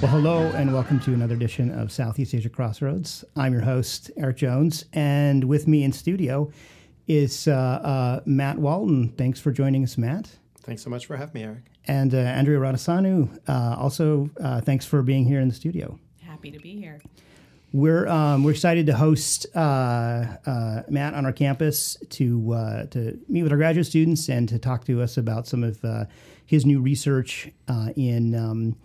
Well, hello and welcome to another edition of Southeast Asia Crossroads. I'm your host, Eric Jones, and with me in studio is uh, uh, Matt Walton. Thanks for joining us, Matt. Thanks so much for having me, Eric. And uh, Andrea Radasanu, uh, also uh, thanks for being here in the studio. Happy to be here. We're um, we're excited to host uh, uh, Matt on our campus to uh, to meet with our graduate students and to talk to us about some of uh, his new research uh, in um,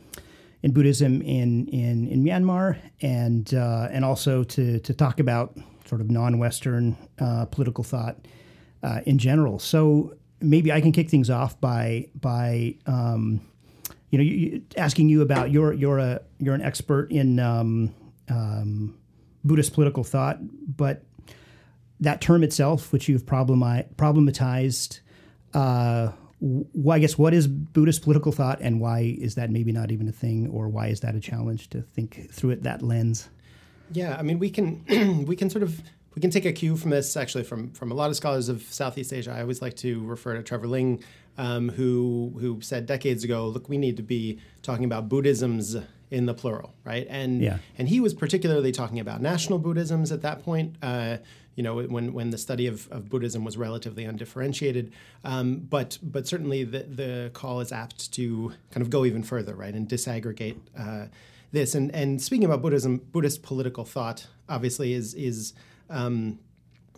in Buddhism in in, in Myanmar and uh, and also to to talk about sort of non-Western political thought in general. So maybe I can kick things off by by um, you know you, asking you about you're you're a you're an expert in um, um, Buddhist political thought, but that term itself, which you've problematized, uh, I guess what is Buddhist political thought, and why is that maybe not even a thing, or why is that a challenge to think through it that lens? Yeah, I mean, we can we can sort of we can take a cue from this actually from from a lot of scholars of Southeast Asia. I always like to refer to Trevor Ling, um, who who said decades ago, "Look, we need to be talking about Buddhisms in the plural, right?" And yeah. and he was particularly talking about national Buddhisms at that point. Uh, you know, when when the study of, of Buddhism was relatively undifferentiated, um, but but certainly the the call is apt to kind of go even further, right, and disaggregate. Uh, this and and speaking about Buddhism, Buddhist political thought obviously is is um,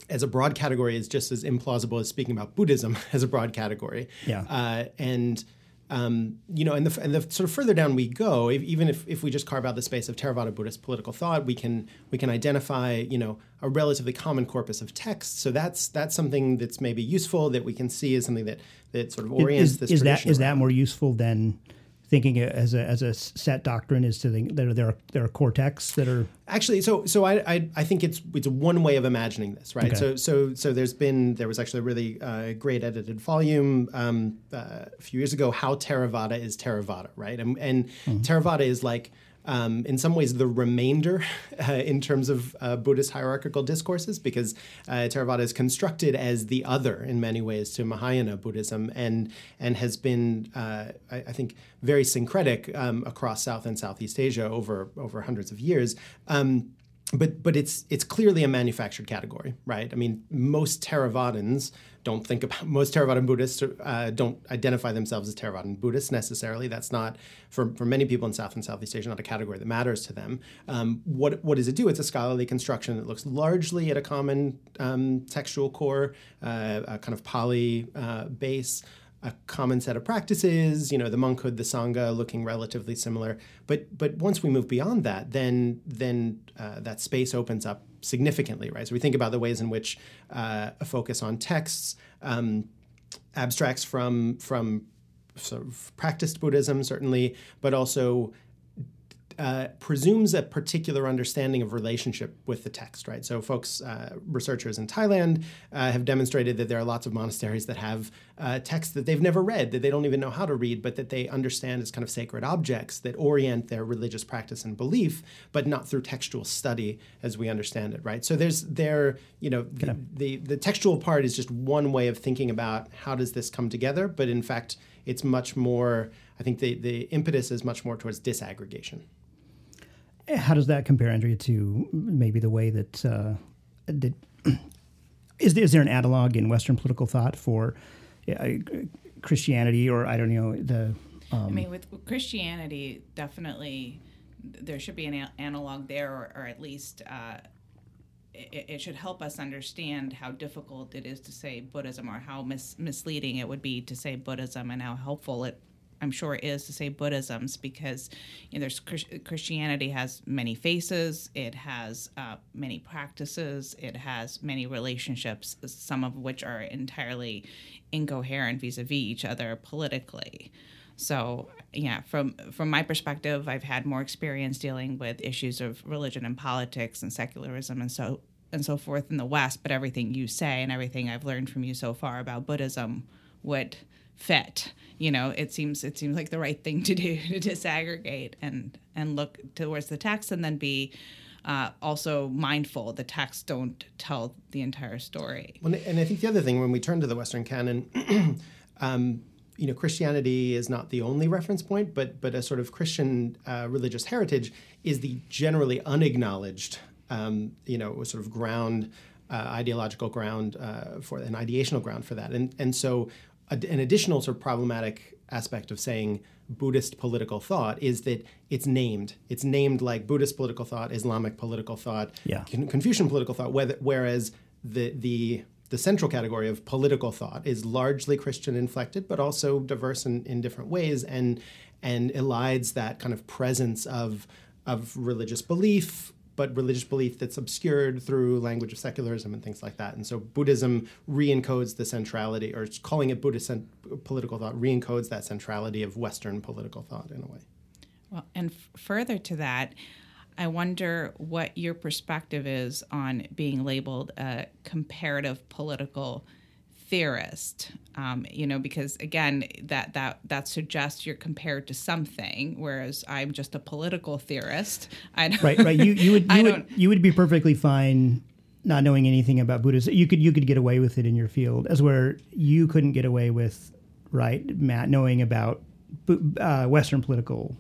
as a broad category is just as implausible as speaking about Buddhism as a broad category. Yeah. Uh, and um, you know, and the, and the sort of further down we go, if, even if, if we just carve out the space of Theravada Buddhist political thought, we can we can identify you know a relatively common corpus of texts. So that's that's something that's maybe useful that we can see as something that that sort of orients is, this. Is that is that more useful than thinking as a as a set doctrine is to think that there are there are texts that are actually so so I, I I think it's it's one way of imagining this right? Okay. so so so there's been there was actually a really uh, great edited volume um, uh, a few years ago how Theravada is Theravada right? And and Theravada is like um, in some ways the remainder uh, in terms of uh, Buddhist hierarchical discourses because uh, Theravada is constructed as the other in many ways to Mahayana Buddhism and and has been uh, I, I think very syncretic um, across South and Southeast Asia over over hundreds of years. Um, but but it's it's clearly a manufactured category, right? I mean, most Theravadins don't think about most Theravadan Buddhists uh, don't identify themselves as Theravadan Buddhists necessarily. That's not for for many people in South and Southeast Asia not a category that matters to them. Um, what what does it do? It's a scholarly construction that looks largely at a common um, textual core, uh, a kind of Pali uh, base a common set of practices, you know, the monkhood, the sangha looking relatively similar. But but once we move beyond that, then then uh, that space opens up significantly, right? So we think about the ways in which uh, a focus on texts um, abstracts from from sort of practiced Buddhism, certainly, but also uh, presumes a particular understanding of relationship with the text, right? So, folks, uh, researchers in Thailand uh, have demonstrated that there are lots of monasteries that have uh, texts that they've never read, that they don't even know how to read, but that they understand as kind of sacred objects that orient their religious practice and belief, but not through textual study as we understand it, right? So, there's there, you know, the, the the textual part is just one way of thinking about how does this come together, but in fact, it's much more. I think the the impetus is much more towards disaggregation. How does that compare, Andrea, to maybe the way that uh, that is is there an analog in Western political thought for uh, Christianity, or I don't know the I mean, with Christianity, definitely there should be an analog there, or, or at least uh, it, it should help us understand how difficult it is to say Buddhism, or how mis- misleading it would be to say Buddhism, and how helpful it. I'm sure it is to say Buddhisms because you know, there's Christianity has many faces, it has uh, many practices, it has many relationships, some of which are entirely incoherent vis-a-vis each other politically. So yeah, from from my perspective, I've had more experience dealing with issues of religion and politics and secularism and so and so forth in the West. But everything you say and everything I've learned from you so far about Buddhism would fit. You know, it seems it seems like the right thing to do to disaggregate and and look towards the text and then be uh, also mindful the texts don't tell the entire story. Well, and I think the other thing when we turn to the Western canon, um, you know, Christianity is not the only reference point, but but a sort of Christian uh, religious heritage is the generally unacknowledged, um, you know, sort of ground, uh, ideological ground uh, for an ideational ground for that. And and so, an additional sort of problematic aspect of saying Buddhist political thought is that it's named. It's named like Buddhist political thought, Islamic political thought, Yeah. Confucian political thought. Whereas the the the central category of political thought is largely Christian inflected, but also diverse in, in different ways, and and elides that kind of presence of of religious belief, but religious belief that's obscured through language of secularism and things like that. And so Buddhism re-encodes the centrality, or it's calling it Buddhist cent- political thought, re-encodes that centrality of Western political thought in a way. Well, and f- further to that, I wonder what your perspective is on being labeled a comparative political theorist. Um, you know, because again, that that that suggests you're compared to something, whereas I'm just a political theorist. I don't, Right, right. You you would you would you would be perfectly fine not knowing anything about Buddhism. You could you could get away with it in your field, as where you couldn't get away with, right, Matt, knowing about uh, Western political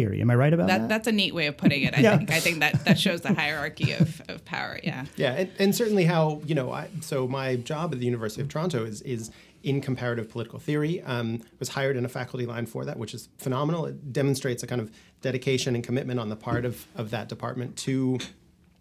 theory. Am I right about that? that, that's a neat way of putting it. I Yeah. think. I think that that shows the hierarchy of, of power. Yeah. Yeah, and, and certainly how you know. I, so my job at the University of Toronto is is in comparative political theory. Um, was hired in a faculty line for that, which is phenomenal. It demonstrates a kind of dedication and commitment on the part of of that department to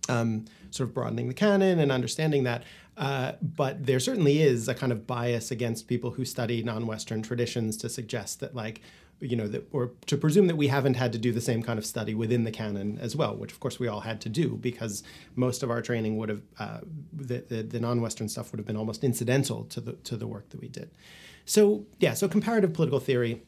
um, sort of broadening the canon and understanding that. Uh, but there certainly is a kind of bias against people who study non-Western traditions to suggest that, like, you know, that or to presume that we haven't had to do the same kind of study within the canon as well, which of course we all had to do because most of our training would have uh, the, the, the non-Western stuff would have been almost incidental to the to the work that we did. So yeah, so comparative political theory.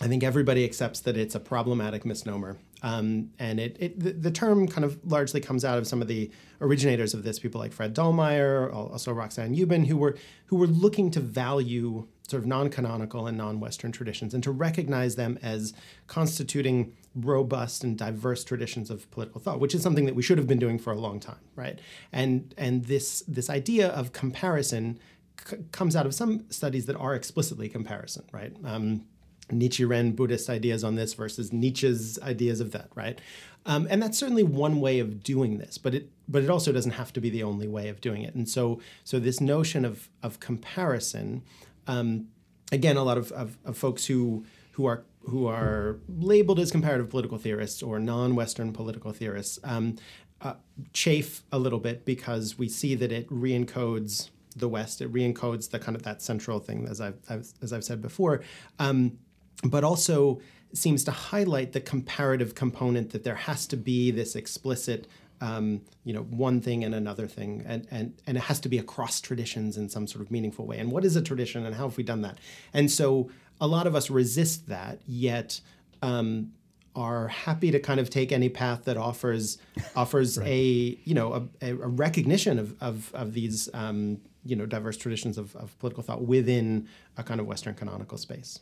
I think everybody accepts that it's a problematic misnomer. Um, and it, it the, the term kind of largely comes out of some of the originators of this, people like Fred Dallmayr, also Roxanne Euben, who were who were looking to value sort of non-canonical and non-Western traditions and to recognize them as constituting robust and diverse traditions of political thought, which is something that we should have been doing for a long time, right? And and this this idea of comparison c- comes out of some studies that are explicitly comparison, right? Um, Nichiren Buddhist ideas on this versus Nietzsche's ideas of that, right? Um, and that's certainly one way of doing this, but it but it also doesn't have to be the only way of doing it. And so so this notion of of comparison, um, again, a lot of, of, of folks who who are who are labeled as comparative political theorists or non-Western political theorists um, uh, chafe a little bit because we see that it re-encodes the West. It re-encodes the kind of that central thing, as I've, as I've said before, um, but also seems to highlight the comparative component that there has to be this explicit. Um, you know, one thing and another thing, and, and and it has to be across traditions in some sort of meaningful way. And what is a tradition, and how have we done that? And so, a lot of us resist that, yet um, are happy to kind of take any path that offers offers a you know a, a recognition of of, of these um, you know diverse traditions of, of political thought within a kind of Western canonical space.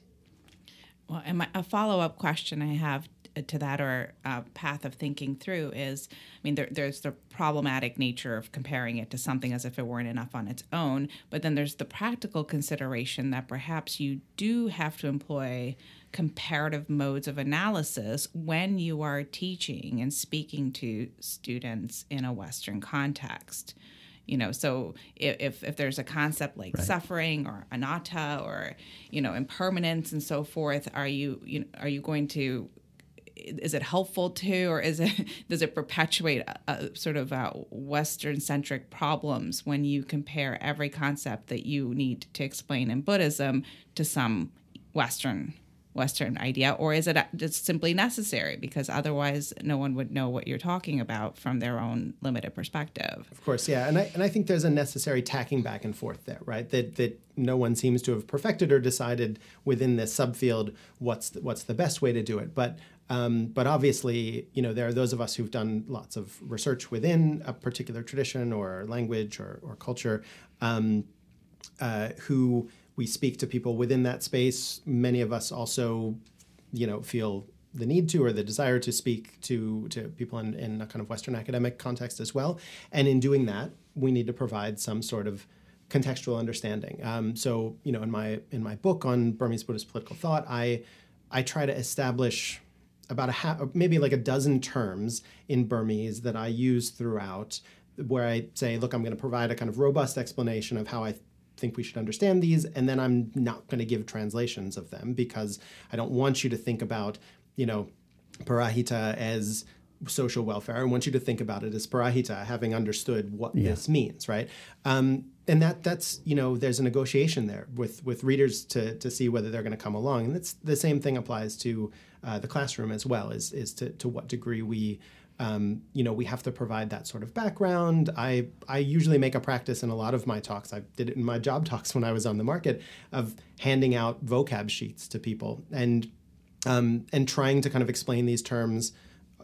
Well, and my, a follow up question I have to that or uh, path of thinking through is I mean, there, there's the problematic nature of comparing it to something as if it weren't enough on its own, but then there's the practical consideration that perhaps you do have to employ comparative modes of analysis when you are teaching and speaking to students in a Western context. You know so if if there's a concept like suffering or anatta or you know impermanence and so forth are you you know, are you going to is it helpful to or is it does it perpetuate a, a sort of western centric problems when you compare every concept that you need to explain in buddhism to some western Western idea, or is it just simply necessary because otherwise no one would know what you're talking about from their own limited perspective? Of course, yeah, and I and I think there's a necessary tacking back and forth there, right? That that no one seems to have perfected or decided within this subfield what's the, what's the best way to do it, but. Um, but obviously, you know, there are those of us who've done lots of research within a particular tradition or language or, or culture um, uh, who we speak to people within that space. Many of us also, you know, feel the need to or the desire to speak to to people in, in a kind of Western academic context as well. And in doing that, we need to provide some sort of contextual understanding. Um, so you know, in my in my book on Burmese Buddhist political thought, I I try to establish about a maybe like a dozen terms in Burmese that I use throughout, where I say, look, I'm going to provide a kind of robust explanation of how I think we should understand these, and then I'm not going to give translations of them because I don't want you to think about, you know, parahita as social welfare. I want you to think about it as parahita, having understood what yeah. this means, right? Um, and that that's you know there's a negotiation there with with readers to to see whether they're going to come along, and that's the same thing applies to uh, the classroom as well. Is is to to what degree we um, you know, we have to provide that sort of background. I I usually make a practice in a lot of my talks. I did it in my job talks when I was on the market of handing out vocab sheets to people and um, and trying to kind of explain these terms,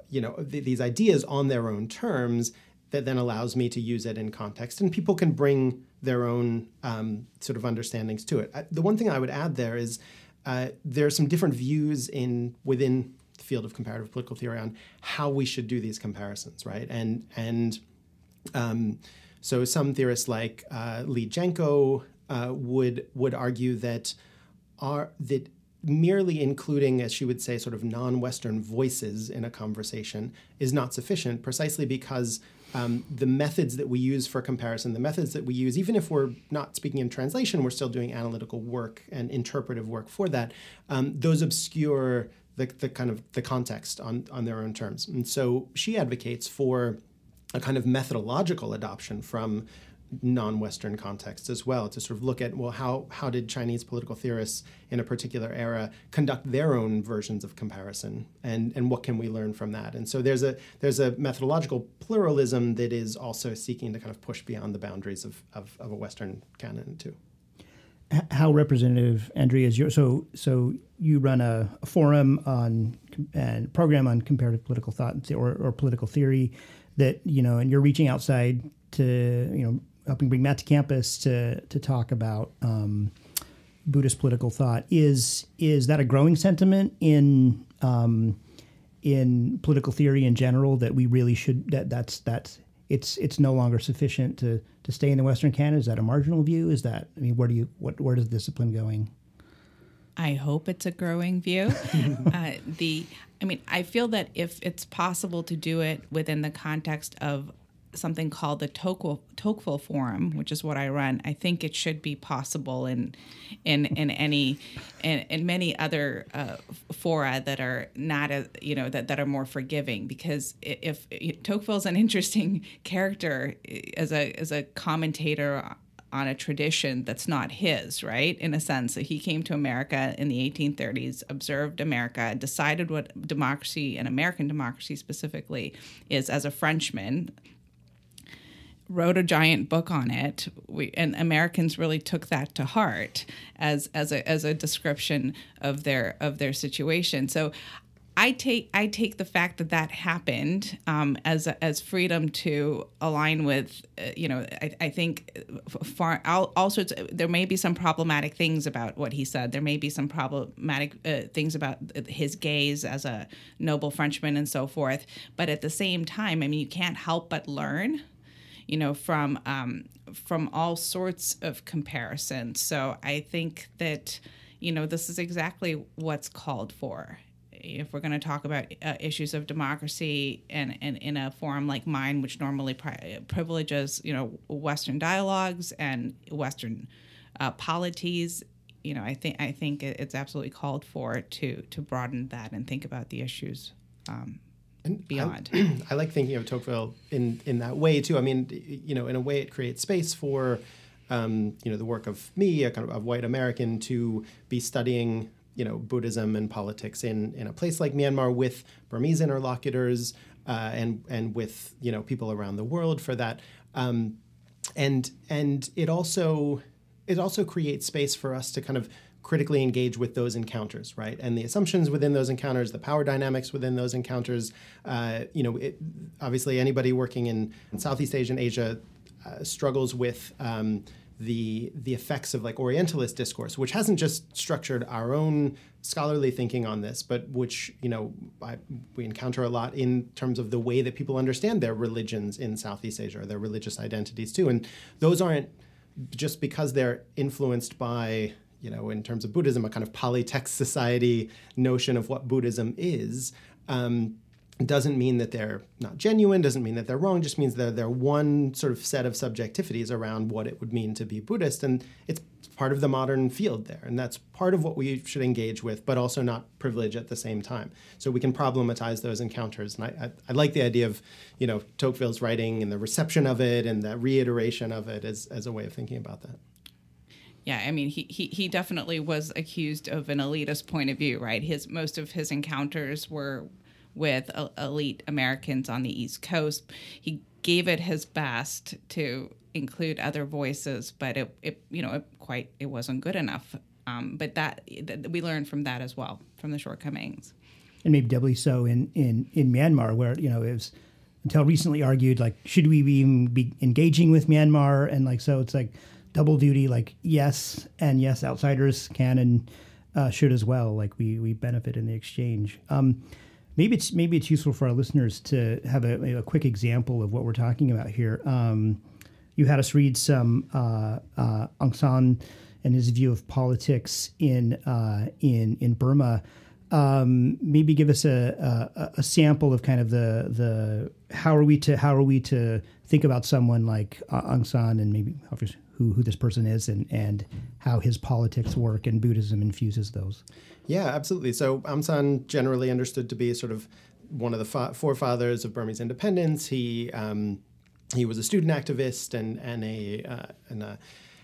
you know, th- these ideas on their own terms. That then allows me to use it in context, and people can bring their own um, sort of understandings to it. I, the one thing I would add there is uh, there are some different views in within the field of comparative political theory on how we should do these comparisons, right? And and um, so some theorists like uh, Leigh Jenco uh, would would argue that are that merely including, as she would say, sort of non-Western voices in a conversation is not sufficient, precisely because um, the methods that we use for comparison, the methods that we use, even if we're not speaking in translation, we're still doing analytical work and interpretive work for that. Um, those obscure the, the kind of the context on, on their own terms. And so she advocates for a kind of methodological adoption from non-Western contexts as well to sort of look at well how how did Chinese political theorists in a particular era conduct their own versions of comparison? And and what can we learn from that? And so there's a there's a methodological pluralism that is also seeking to kind of push beyond the boundaries of of, of a Western canon too. How representative, Andrea, is your so so you run a, a forum on and program on comparative political thought or, or political theory that you know, and you're reaching outside to you know helping bring Matt to campus to to talk about um, Buddhist political thought. Is is that a growing sentiment in um, in political theory in general that we really should that that's that's it's it's no longer sufficient to to stay in the Western canon? Is that a marginal view? Is that I mean, where do you what where does discipline going? I hope it's a growing view. uh, the I mean, I feel that if it's possible to do it within the context of something called the Tocqueville, Tocqueville Forum, which is what I run. I think it should be possible in in in any in, in many other uh, fora that are not as you know that, that are more forgiving. Because if, if Tocqueville's an interesting character as a as a commentator on a tradition that's not his, right? In a sense, he came to America in the 1830s, observed America, decided what democracy and American democracy specifically is as a Frenchman, wrote a giant book on it. We, and Americans really took that to heart as as a as a description of their of their situation. So I take I take the fact that that happened um, as as freedom to align with uh, you know I, I think far all, all, sorts of, there may be some problematic things about what he said there may be some problematic uh, things about his gaze as a noble Frenchman and so forth but at the same time I mean you can't help but learn you know, from um, from all sorts of comparisons. So I think that you know this is exactly what's called for. If we're going to talk about uh, issues of democracy and, and in a forum like mine, which normally pri- privileges you know Western dialogues and Western uh, polities, you know, I think I think it's absolutely called for to to broaden that and think about the issues um, and beyond. I, I, like thinking of Tocqueville in in that way too. I mean, you know, in a way, it creates space for um, you know the work of me, a kind of a white American, to be studying you know Buddhism and politics in in a place like Myanmar with Burmese interlocutors uh, and and with you know people around the world for that. Um, and and it also it also creates space for us to kind of critically engage with those encounters, right? And the assumptions within those encounters, the power dynamics within those encounters. Uh, you know, it, obviously, anybody working in, in Southeast Asia and Asia uh, struggles with. Um, the the effects of like Orientalist discourse, which hasn't just structured our own scholarly thinking on this, but which you know I, we encounter a lot in terms of the way that people understand their religions in Southeast Asia or their religious identities too, and those aren't just because they're influenced by you know, in terms of Buddhism, a kind of Pali Text Society notion of what Buddhism is, um, doesn't mean that they're not genuine, doesn't mean that they're wrong, just means that they're one sort of set of subjectivities around what it would mean to be Buddhist. And it's part of the modern field there. And that's part of what we should engage with, but also not privilege at the same time. So we can problematize those encounters. And I, I, I like the idea of, you know, Tocqueville's writing and the reception of it and the reiteration of it as, as a way of thinking about that yeah, I mean, he, he he definitely was accused of an elitist point of view, right? His most of his encounters were with elite Americans on the East Coast. He gave it his best to include other voices, but it, it you know, it quite it wasn't good enough. Um, but that, that we learned from that as well, from the shortcomings. And maybe doubly so in in in Myanmar, where you know it was until recently argued like should we even be engaging with Myanmar, and like so it's like double duty. Like yes, and yes, outsiders can and uh, should as well. Like we we benefit in the exchange. Um, maybe it's maybe it's useful for our listeners to have a, a quick example of what we're talking about here. Um, you had us read some uh, uh, Aung San and his view of politics in uh, in in Burma. Um, maybe give us a, a, a, sample of kind of the the how are we to how are we to think about someone like uh, Aung San and maybe who, who this person is and, and how his politics work and Buddhism infuses those. Yeah, absolutely. So Aung San generally understood to be sort of one of the fa- forefathers of Burmese independence. He um, he was a student activist and and a uh, and a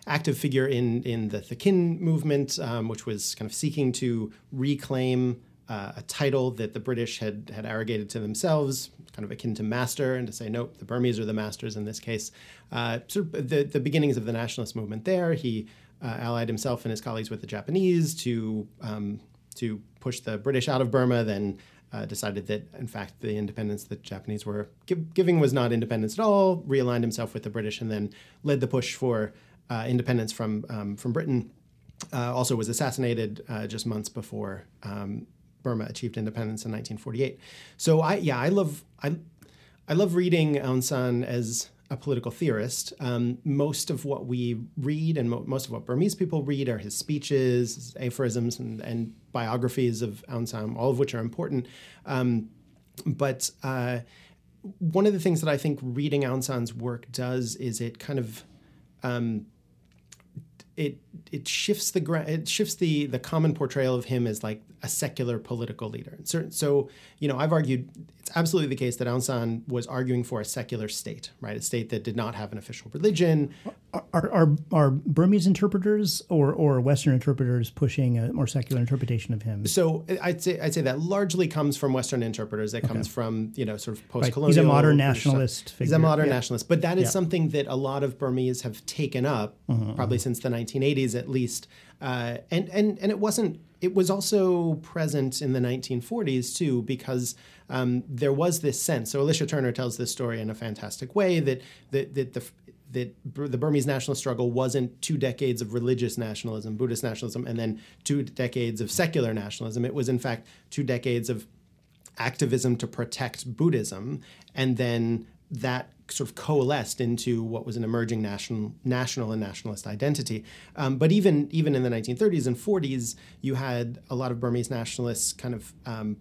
active figure in in the Thakin movement, um, which was kind of seeking to reclaim uh, a title that the British had had arrogated to themselves, kind of akin to master, and to say, nope, the Burmese are the masters in this case. Uh, sort of the, the beginnings of the nationalist movement there. He uh, allied himself and his colleagues with the Japanese to um, to push the British out of Burma. Then uh, decided that, in fact, the independence that Japanese were giving was not independence at all. Realigned himself with the British, and then led the push for uh, independence from um, from Britain. Uh, also was assassinated uh, just months before um, Burma achieved independence in 1948. So I yeah I love I I love reading Aung San as a political theorist. Um, most of what we read and mo- most of what Burmese people read are his speeches, his aphorisms, and, and, biographies of Aung San, all of which are important. Um, but uh, one of the things that I think reading Aung San's work does is it kind of um, it it shifts the it shifts the the common portrayal of him as like a secular political leader. So, so you know, I've argued it's absolutely the case that Aung San was arguing for a secular state, right? A state that did not have an official religion. Are are, are Burmese interpreters or, or Western interpreters pushing a more secular interpretation of him? So I'd say I'd say that largely comes from Western interpreters. That comes from you know sort of post colonial. Right. He's a modern nationalist. Figure. He's a modern yeah. nationalist, but that is yeah. something that a lot of Burmese have taken up, mm-hmm. probably since the 1980s at least. Uh, and and and it wasn't. It was also present in the 1940s too, because um, there was this sense. So Alicia Turner tells this story in a fantastic way that that, that the that the Burmese national struggle wasn't two decades of religious nationalism, Buddhist nationalism, and then two decades of secular nationalism. It was, in fact, two decades of activism to protect Buddhism, and then that sort of coalesced into what was an emerging national, national and nationalist identity. Um, but even even in the 1930s and 40s, you had a lot of Burmese nationalists kind of um,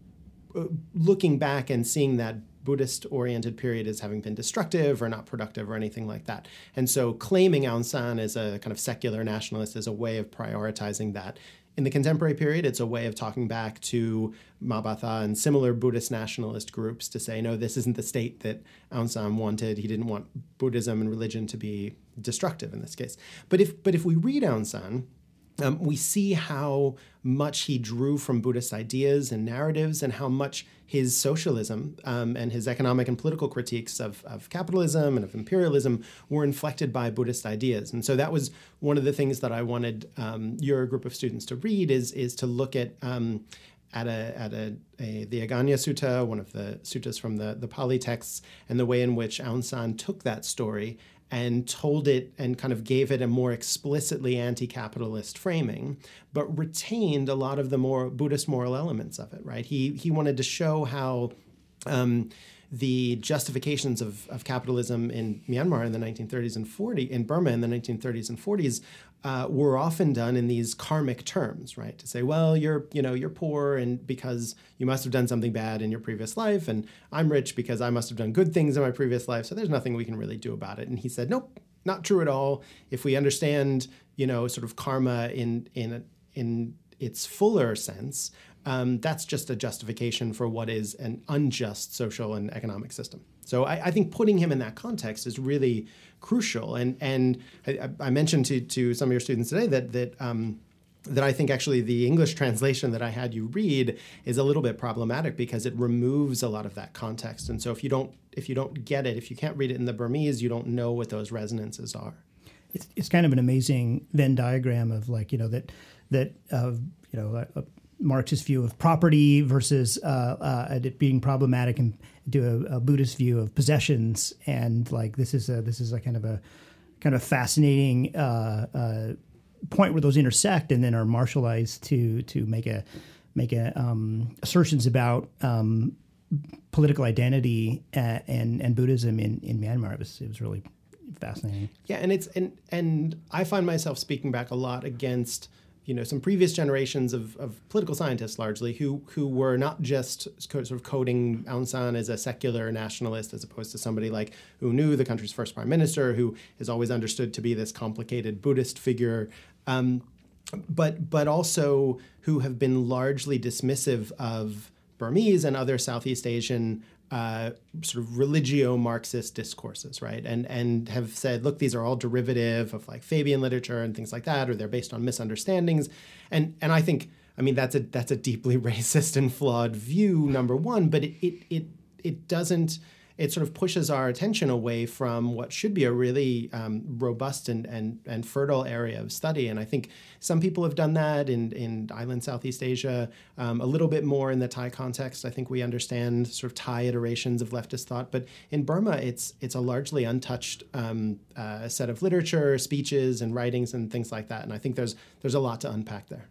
uh, looking back and seeing that Buddhist oriented period as having been destructive or not productive or anything like that. And so claiming Aung San as a kind of secular nationalist is a way of prioritizing that in the contemporary period, it's a way of talking back to Mabatha and similar Buddhist nationalist groups to say, no, this isn't the state that Aung San wanted. He didn't want Buddhism and religion to be destructive in this case. But if but if we read Aung San, um, we see how much he drew from Buddhist ideas and narratives, and how much his socialism um, and his economic and political critiques of, of capitalism and of imperialism were inflected by Buddhist ideas. And so that was one of the things that I wanted um, your group of students to read is is to look at um, at a at a, a, the Aggañña Sutta, one of the suttas from the the Pali texts, and the way in which Aung San took that story and told it and kind of gave it a more explicitly anti capitalist framing, but retained a lot of the more Buddhist moral elements of it, right? He, he wanted to show how um, the justifications of, of capitalism in Myanmar in the 1930s and 40s, in Burma in the 1930s and 40s uh, were often done in these karmic terms, right? To say, well, you're you know you're poor and because you must have done something bad in your previous life, and I'm rich because I must have done good things in my previous life. So there's nothing we can really do about it. And he said, nope, not true at all. If we understand, you know, sort of karma in in in its fuller sense, um, that's just a justification for what is an unjust social and economic system. So I, I, think putting him in that context is really crucial. And and I, I mentioned to, to some of your students today that that um, that I think actually the English translation that I had you read is a little bit problematic because it removes a lot of that context. And so if you don't if you don't get it, if you can't read it in the Burmese, you don't know what those resonances are. It's, it's kind of an amazing Venn diagram of like you know that that uh, you know Marxist view of property versus uh, uh, it being problematic, and do a, a, Buddhist view of possessions. And like this is a this is a kind of a kind of fascinating uh, point where those intersect, and then are martialized to to make a make a um, assertions about um, political identity and, and, and Buddhism in in Myanmar. It was it was really fascinating. Yeah, and it's and and I find myself speaking back a lot against you know some previous generations of, of political scientists largely who who were not just sort of coding Aung San as a secular nationalist as opposed to somebody like U Nu the country's first prime minister who is always understood to be this complicated Buddhist figure. Um, but but also who have been largely dismissive of Burmese and other Southeast Asian uh, sort of religio Marxist discourses, right? And and have said, look, these are all derivative of like Fabian literature and things like that, or they're based on misunderstandings. And and I think, I mean, that's a that's a deeply racist and flawed view, number one. But it it it, it doesn't it sort of pushes our attention away from what should be a really um, robust and, and, and fertile area of study. And I think some people have done that in, in island Southeast Asia, um, a little bit more in the Thai context. I think we understand sort of Thai iterations of leftist thought. But in Burma, it's, it's a largely untouched um, uh, set of literature, speeches, and writings, and things like that. And I think there's, there's a lot to unpack there.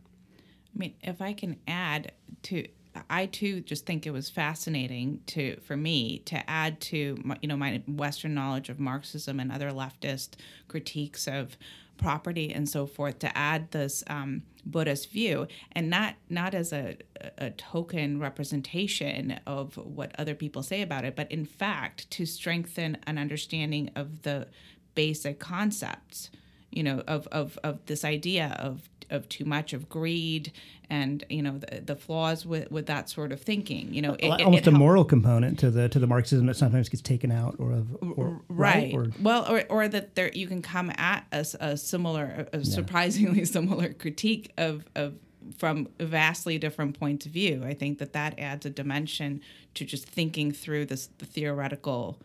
I mean, if I can add to I too just think it was fascinating to for me to add to my, you know my Western knowledge of Marxism and other leftist critiques of property and so forth to add this um, Buddhist view and not not as a, a token representation of what other people say about it, but in fact to strengthen an understanding of the basic concepts you know of of of this idea of of too much of greed and you know the, the flaws with, with that sort of thinking you know it, almost it, it a moral component to the to the marxism that sometimes gets taken out or of or, right, right? Or, well or, or that there you can come at a, a similar a surprisingly yeah. similar critique of of from vastly different points of view i think that that adds a dimension to just thinking through this the theoretical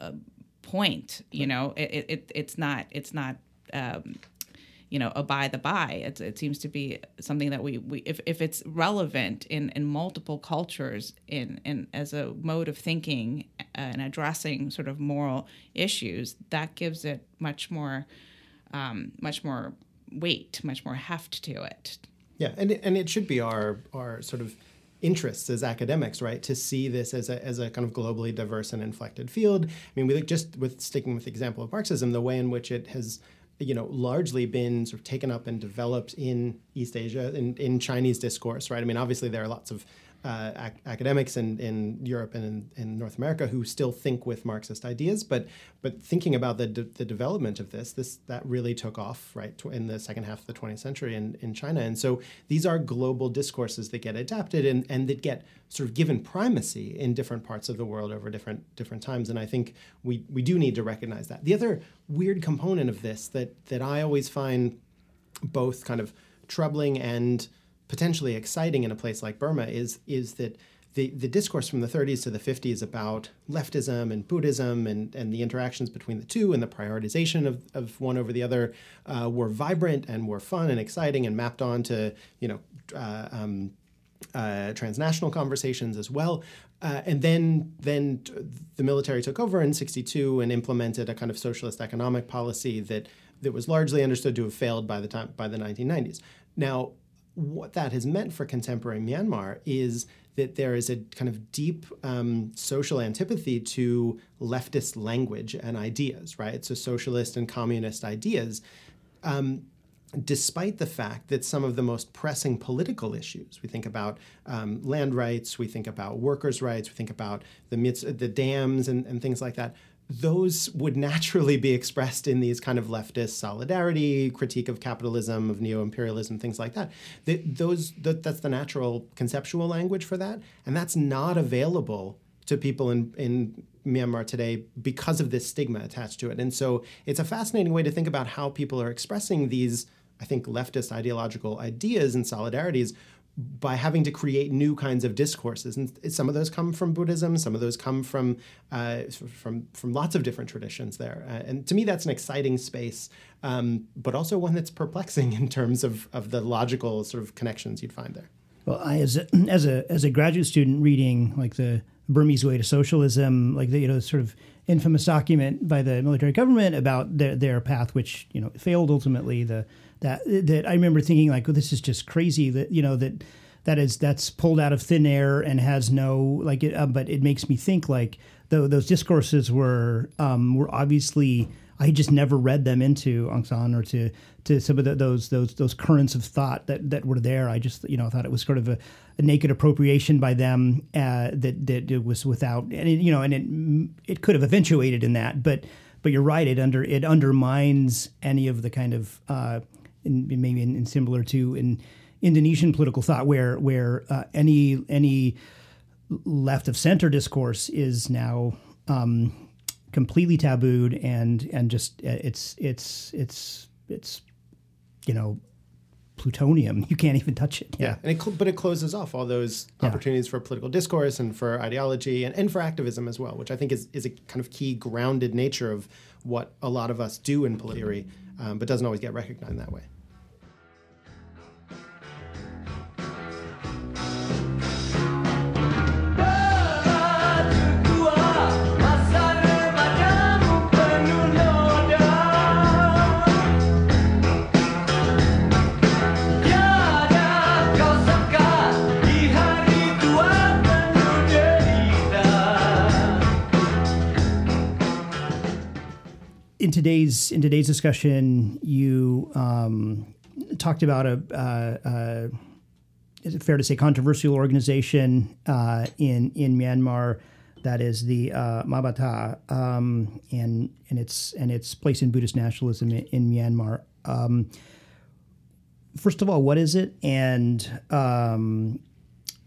uh, point you know it, it it's not it's not um, you know a by the by it, it seems to be something that we, we if, if it's relevant in, in multiple cultures in, in as a mode of thinking and addressing sort of moral issues that gives it much more um, much more weight much more heft to it yeah and it, and it should be our our sort of interests as academics, right, to see this as a, as a kind of globally diverse and inflected field. I mean, we look just with sticking with the example of Marxism, the way in which it has you know, largely been sort of taken up and developed in East Asia, in, in Chinese discourse, right? I mean, obviously there are lots of uh, ac- academics in, in Europe and in, in, North America who still think with Marxist ideas, but but thinking about the, de- the development of this, this that really took off right in the second half of the 20th century in, in China, and so these are global discourses that get adapted and, and that get sort of given primacy in different parts of the world over different different times, and I think we we do need to recognize that. The other weird component of this that that I always find both kind of troubling and potentially exciting in a place like Burma is is that the, the discourse from the 30s to the 50s about leftism and Buddhism and, and the interactions between the two and the prioritization of, of one over the other uh, were vibrant and were fun and exciting and mapped on to you know uh, um, uh, transnational conversations as well. Uh, and then then t- the military took over in 62 and implemented a kind of socialist economic policy that that was largely understood to have failed by the time by the 1990s. Now what that has meant for contemporary Myanmar is that there is a kind of deep um, social antipathy to leftist language and ideas, right? So socialist and communist ideas. Um, despite the fact that some of the most pressing political issues, we think about um, land rights, we think about workers' rights, we think about the, the dams and, and things like that, those would naturally be expressed in these kind of leftist solidarity, critique of capitalism, of neo-imperialism, things like that. those that's the natural conceptual language for that, and that's not available to people in in Myanmar today because of this stigma attached to it. And so it's a fascinating way to think about how people are expressing these, I think, leftist ideological ideas and solidarities by having to create new kinds of discourses, and some of those come from Buddhism, some of those come from uh, from from lots of different traditions there. Uh, and to me, that's an exciting space, um, but also one that's perplexing in terms of of the logical sort of connections you'd find there. Well, I as a, as a as a graduate student reading like the Burmese Way to Socialism, like the you know sort of infamous document by the military government about their their path, which you know failed ultimately. The that that I remember thinking like, this is just crazy that you know that that is that's pulled out of thin air and has no like it, uh, but it makes me think like though those discourses were um, were obviously I just never read them into Aung or to to some of the, those those those currents of thought that that were there. I just you know thought it was sort of a, a naked appropriation by them uh, that that it was without and it, you know and it it could have eventuated in that, but but you're right. It under it undermines any of the kind of uh, in, maybe in, in, similar to in Indonesian political thought, where where uh, any any left of center discourse is now um, completely tabooed and and just uh, it's it's it's it's you know plutonium. You can't even touch it. Yeah, and it cl- but it closes off all those yeah. opportunities for political discourse and for ideology and, and for activism as well, which I think is, is a kind of key grounded nature of what a lot of us do in political um, but doesn't always get recognized that way. In today's in today's discussion, you um, talked about a. Uh, uh, is it fair to say controversial organization uh, in in Myanmar that is the uh, Mabatha um, and and its and its place in Buddhist nationalism in, in Myanmar. Um, first of all, what is it, and um,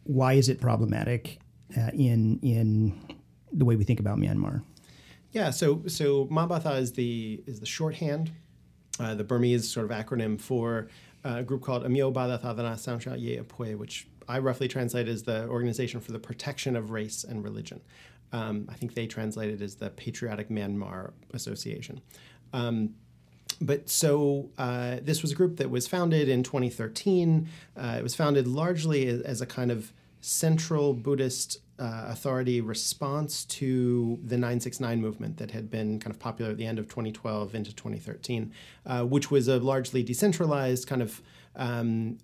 why is it problematic uh, in in the way we think about Myanmar? Yeah, so so Mabatha is the is the shorthand, uh, the Burmese sort of acronym for a group called Amyo Badathadana Samsha Ye Apue, which I roughly translate as the Organization for the Protection of Race and Religion. Um, I think they translate it as the Patriotic Myanmar Association. Um, but so uh, this was a group that was founded in 2013. Uh, it was founded largely as a kind of central Buddhist uh, authority response to the 969 movement that had been kind of popular at the end of 2012 into 2013, uh, which was a largely decentralized kind of um,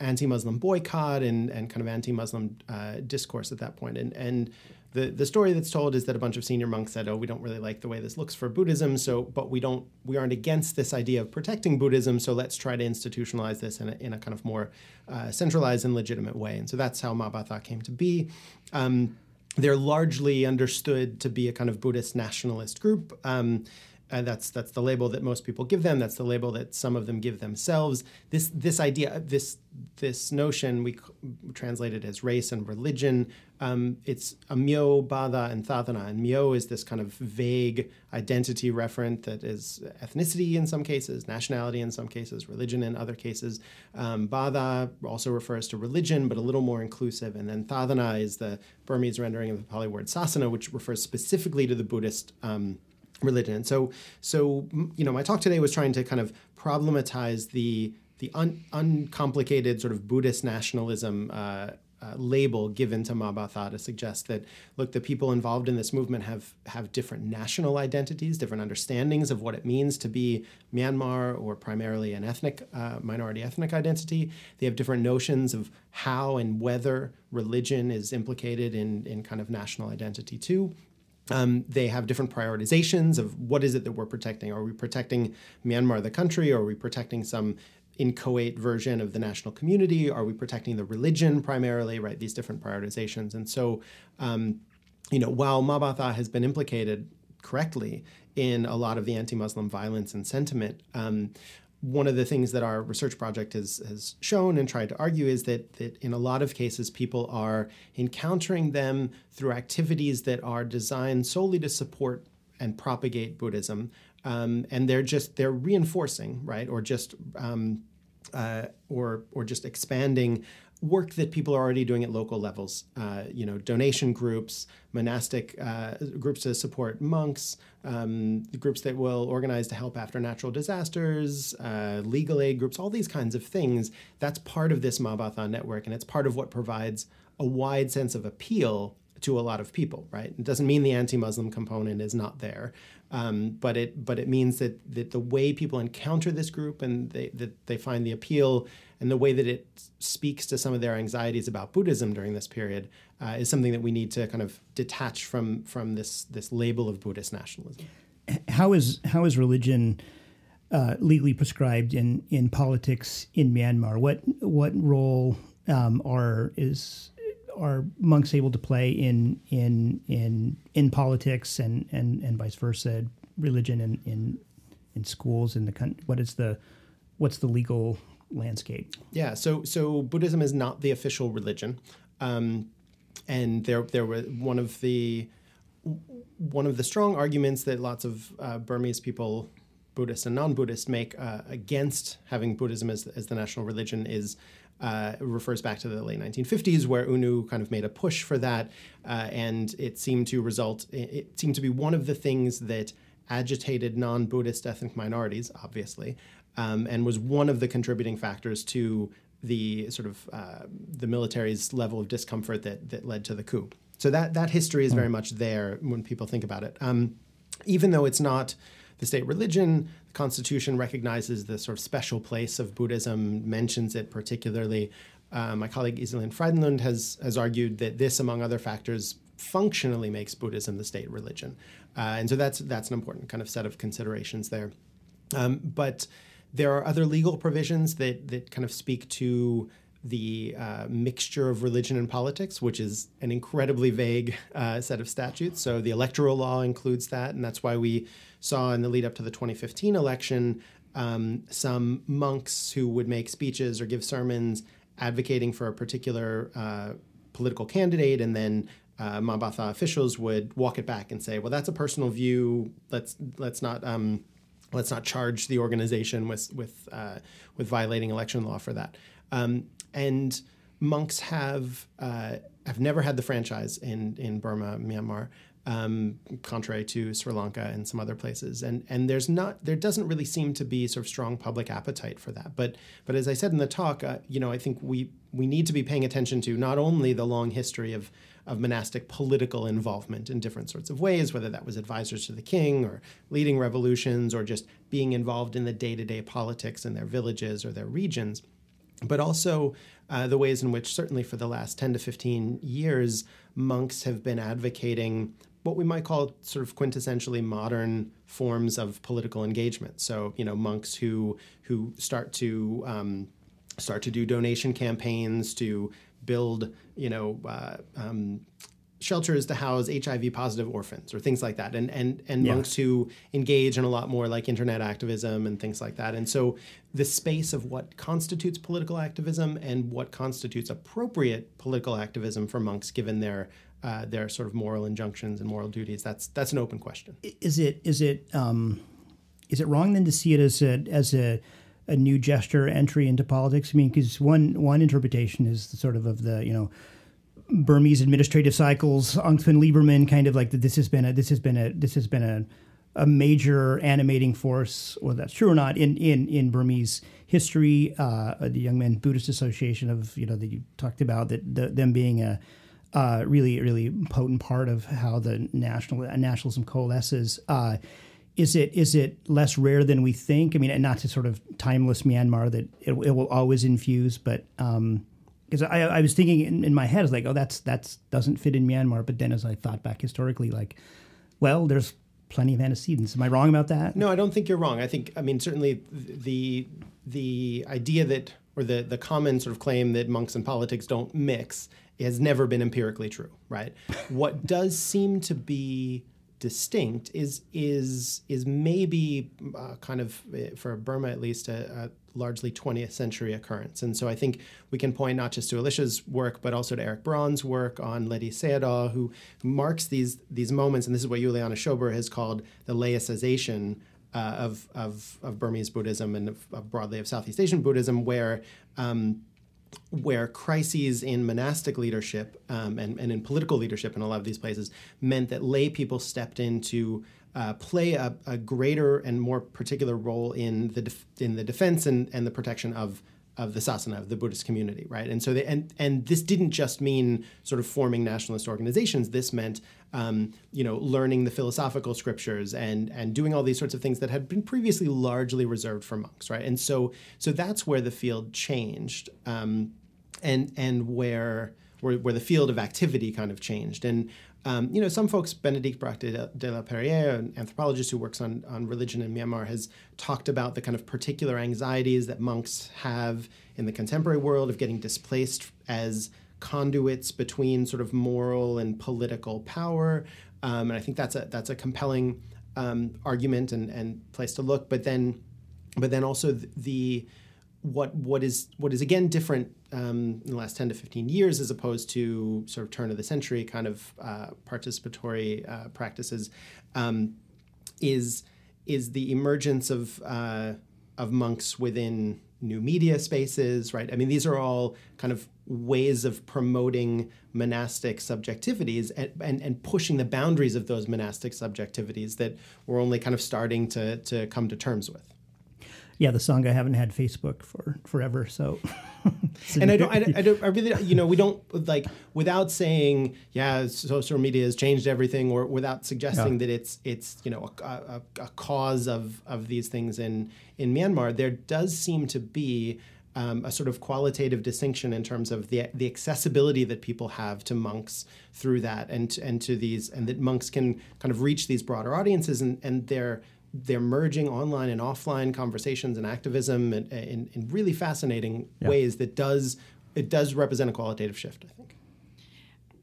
anti-Muslim boycott and, and kind of anti-Muslim uh, discourse at that point. And, and the, the story that's told is that a bunch of senior monks said, "Oh, we don't really like the way this looks for Buddhism, so but we don't we aren't against this idea of protecting Buddhism, so let's try to institutionalize this in a, in a kind of more uh, centralized and legitimate way." And so that's how Mabatha came to be. Um, they're largely understood to be a kind of Buddhist nationalist group. Um, and that's that's the label that most people give them. That's the label that some of them give themselves. This this idea, this this notion, we translated as race and religion. Um, it's a myo, bada, and thadana. And myo is this kind of vague identity referent that is ethnicity in some cases, nationality in some cases, religion in other cases. Um, bada also refers to religion, but a little more inclusive. And then thadana is the Burmese rendering of the Pali word sasana, which refers specifically to the Buddhist. Um, religion. And so, so you know, my talk today was trying to kind of problematize the the un, uncomplicated sort of Buddhist nationalism uh, uh, label given to Mabatha to suggest that look, the people involved in this movement have have different national identities, different understandings of what it means to be Myanmar or primarily an ethnic uh, minority ethnic identity. They have different notions of how and whether religion is implicated in in kind of national identity too. Um, they have different prioritizations of what is it that we're protecting. Are we protecting Myanmar, the country, or are we protecting some inchoate version of the national community? Are we protecting the religion primarily? Right, these different prioritizations. And so, um, you know, while Mabatha has been implicated correctly in a lot of the anti-Muslim violence and sentiment, um, one of the things that our research project has, has shown and tried to argue is that, that in a lot of cases, people are encountering them through activities that are designed solely to support and propagate Buddhism. Um, and they're just they're reinforcing, right, or just um, uh, or or just expanding work that people are already doing at local levels. Uh, you know, donation groups, monastic uh, groups to support monks, um, groups that will organize to help after natural disasters, uh, legal aid groups, all these kinds of things. That's part of this Mabatha network, and it's part of what provides a wide sense of appeal to a lot of people. Right? It doesn't mean the anti-Muslim component is not there, um, but it but it means that that the way people encounter this group and they that they find the appeal and the way that it speaks to some of their anxieties about Buddhism during this period uh, is something that we need to kind of detach from from this this label of Buddhist nationalism. How is how is religion uh, legally prescribed in in politics in Myanmar? What what role um, are is are monks able to play in in in in politics and and and vice versa, religion in in in schools in the country? What is the what's the legal landscape? Yeah, so so Buddhism is not the official religion, um, and there there were one of the one of the strong arguments that lots of uh, Burmese people, Buddhist and non-Buddhist, make uh, against having Buddhism as, as the national religion is uh, refers back to the late 1950s, where U Nu kind of made a push for that, uh, and it seemed to result. It seemed to be one of the things that agitated non-Buddhist ethnic minorities, obviously, um, and was one of the contributing factors to the sort of uh, the military's level of discomfort that that led to the coup. So that that history is very hmm. much there when people think about it. Um, even though it's not the state religion. The Constitution recognizes the sort of special place of Buddhism, mentions it particularly. Uh, my colleague Iselin Frydenlund has has argued that this, among other factors, functionally makes Buddhism the state religion, uh, and so that's that's an important kind of set of considerations there. Um, but there are other legal provisions that that kind of speak to the uh, mixture of religion and politics, which is an incredibly vague uh, set of statutes. So the electoral law includes that, and that's why we saw in the lead up to the 2015 election um, some monks who would make speeches or give sermons advocating for a particular uh, political candidate, and then uh, Mabatha officials would walk it back and say, "Well, that's a personal view. Let's let's not." Um, let's not charge the organization with with uh, with violating election law for that. Um, and monks have uh, have never had the franchise in in Burma, Myanmar um, contrary to Sri Lanka and some other places. And and there's not there doesn't really seem to be sort of strong public appetite for that. But but as I said in the talk, uh, you know, I think we we need to be paying attention to not only the long history of of monastic political involvement in different sorts of ways, whether that was advisors to the king or leading revolutions or just being involved in the day to day politics in their villages or their regions, but also uh, the ways in which, certainly for the last 10 to 15 years, monks have been advocating what we might call sort of quintessentially modern forms of political engagement. So, you know, monks who who start to um, start to do donation campaigns to build, you know, uh, um, shelters to house HIV positive orphans or things like that, and and and yeah. monks who engage in a lot more like internet activism and things like that. And so, the space of what constitutes political activism and what constitutes appropriate political activism for monks, given their uh, their sort of moral injunctions and moral duties. That's that's an open question. Is it is it um, is it wrong then to see it as a as a a new gesture entry into politics? I mean, because one one interpretation is sort of of the you know Burmese administrative cycles, Aung Lieberman kind of like that. This has been a this has been a this has been a a major animating force, whether that's true or not, in in in Burmese history. Uh, the Young Men Buddhist Association of you know that you talked about that the, them being a uh, really really potent part of how the national nationalism coalesces. Uh, is it is it less rare than we think? I mean, and not to sort of timeless Myanmar that it, it will always infuse, but because um, I, I was thinking in, in my head, I was like, oh, that's that's doesn't fit in Myanmar. But then as I thought back historically, like, well, there's plenty of antecedents. Am I wrong about that? No, I don't think you're wrong. I think I mean certainly the the idea that or the the common sort of claim that monks and politics don't mix has never been empirically true, right? what does seem to be distinct is is is maybe uh, kind of eh, for Burma at least a, a, largely 20th century occurrence. And so I think we can point not just to Alicia's work but also to Eric Braun's work on Ledi Sayadaw, who, who marks these these moments, and this is what Juliana Schober has called the laicization uh, of, of of Burmese Buddhism and of, of broadly of Southeast Asian Buddhism, where um, where crises in monastic leadership um, and, and in political leadership in a lot of these places meant that lay people stepped in to uh, play a, a, greater and more particular role in the def- in the defense and, and the protection of of the sasana of the Buddhist community, right? And so they, and and this didn't just mean sort of forming nationalist organizations. This meant um, you know learning the philosophical scriptures and and doing all these sorts of things that had been previously largely reserved for monks, right? And so so that's where the field changed, um, and and where where, where the field of activity kind of changed. And um, you know, some folks, Bénédicte Brac de, de la Perrière, an anthropologist who works on, on religion in Myanmar, has talked about the kind of particular anxieties that monks have in the contemporary world of getting displaced as conduits between sort of moral and political power. Um, and I think that's a that's a compelling um, argument and, and place to look. But then, but then also the what what is what is again different um, in the last 10 to 15 years as opposed to sort of turn of the century kind of uh, participatory uh, practices um, is is the emergence of uh, of monks within new media spaces right? I mean these are all kind of ways of promoting monastic subjectivities and, and, and pushing the boundaries of those monastic subjectivities that we're only kind of starting to, to come to terms with yeah, the song I haven't had Facebook for forever, so. and I don't, I, I don't, I really, you know, we don't like without saying, yeah, social media has changed everything, or without suggesting yeah. that it's, it's, you know, a, a, a, cause of of these things in in Myanmar. There does seem to be um, a sort of qualitative distinction in terms of the the accessibility that people have to monks through that, and and to these, and that monks can kind of reach these broader audiences, and and they're they're merging online and offline conversations and activism in, in, in really fascinating yeah. ways that does it does represent a qualitative shift i think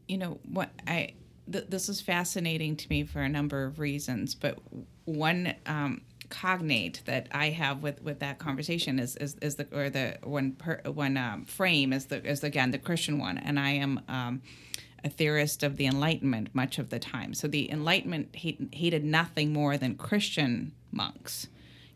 you know what i th- this is fascinating to me for a number of reasons but one um, cognate that I have with, with that conversation is, is, is the or the one per, one um, frame is the is again the Christian one, and I am um, a theorist of the Enlightenment much of the time. So the Enlightenment hate, hated nothing more than Christian monks.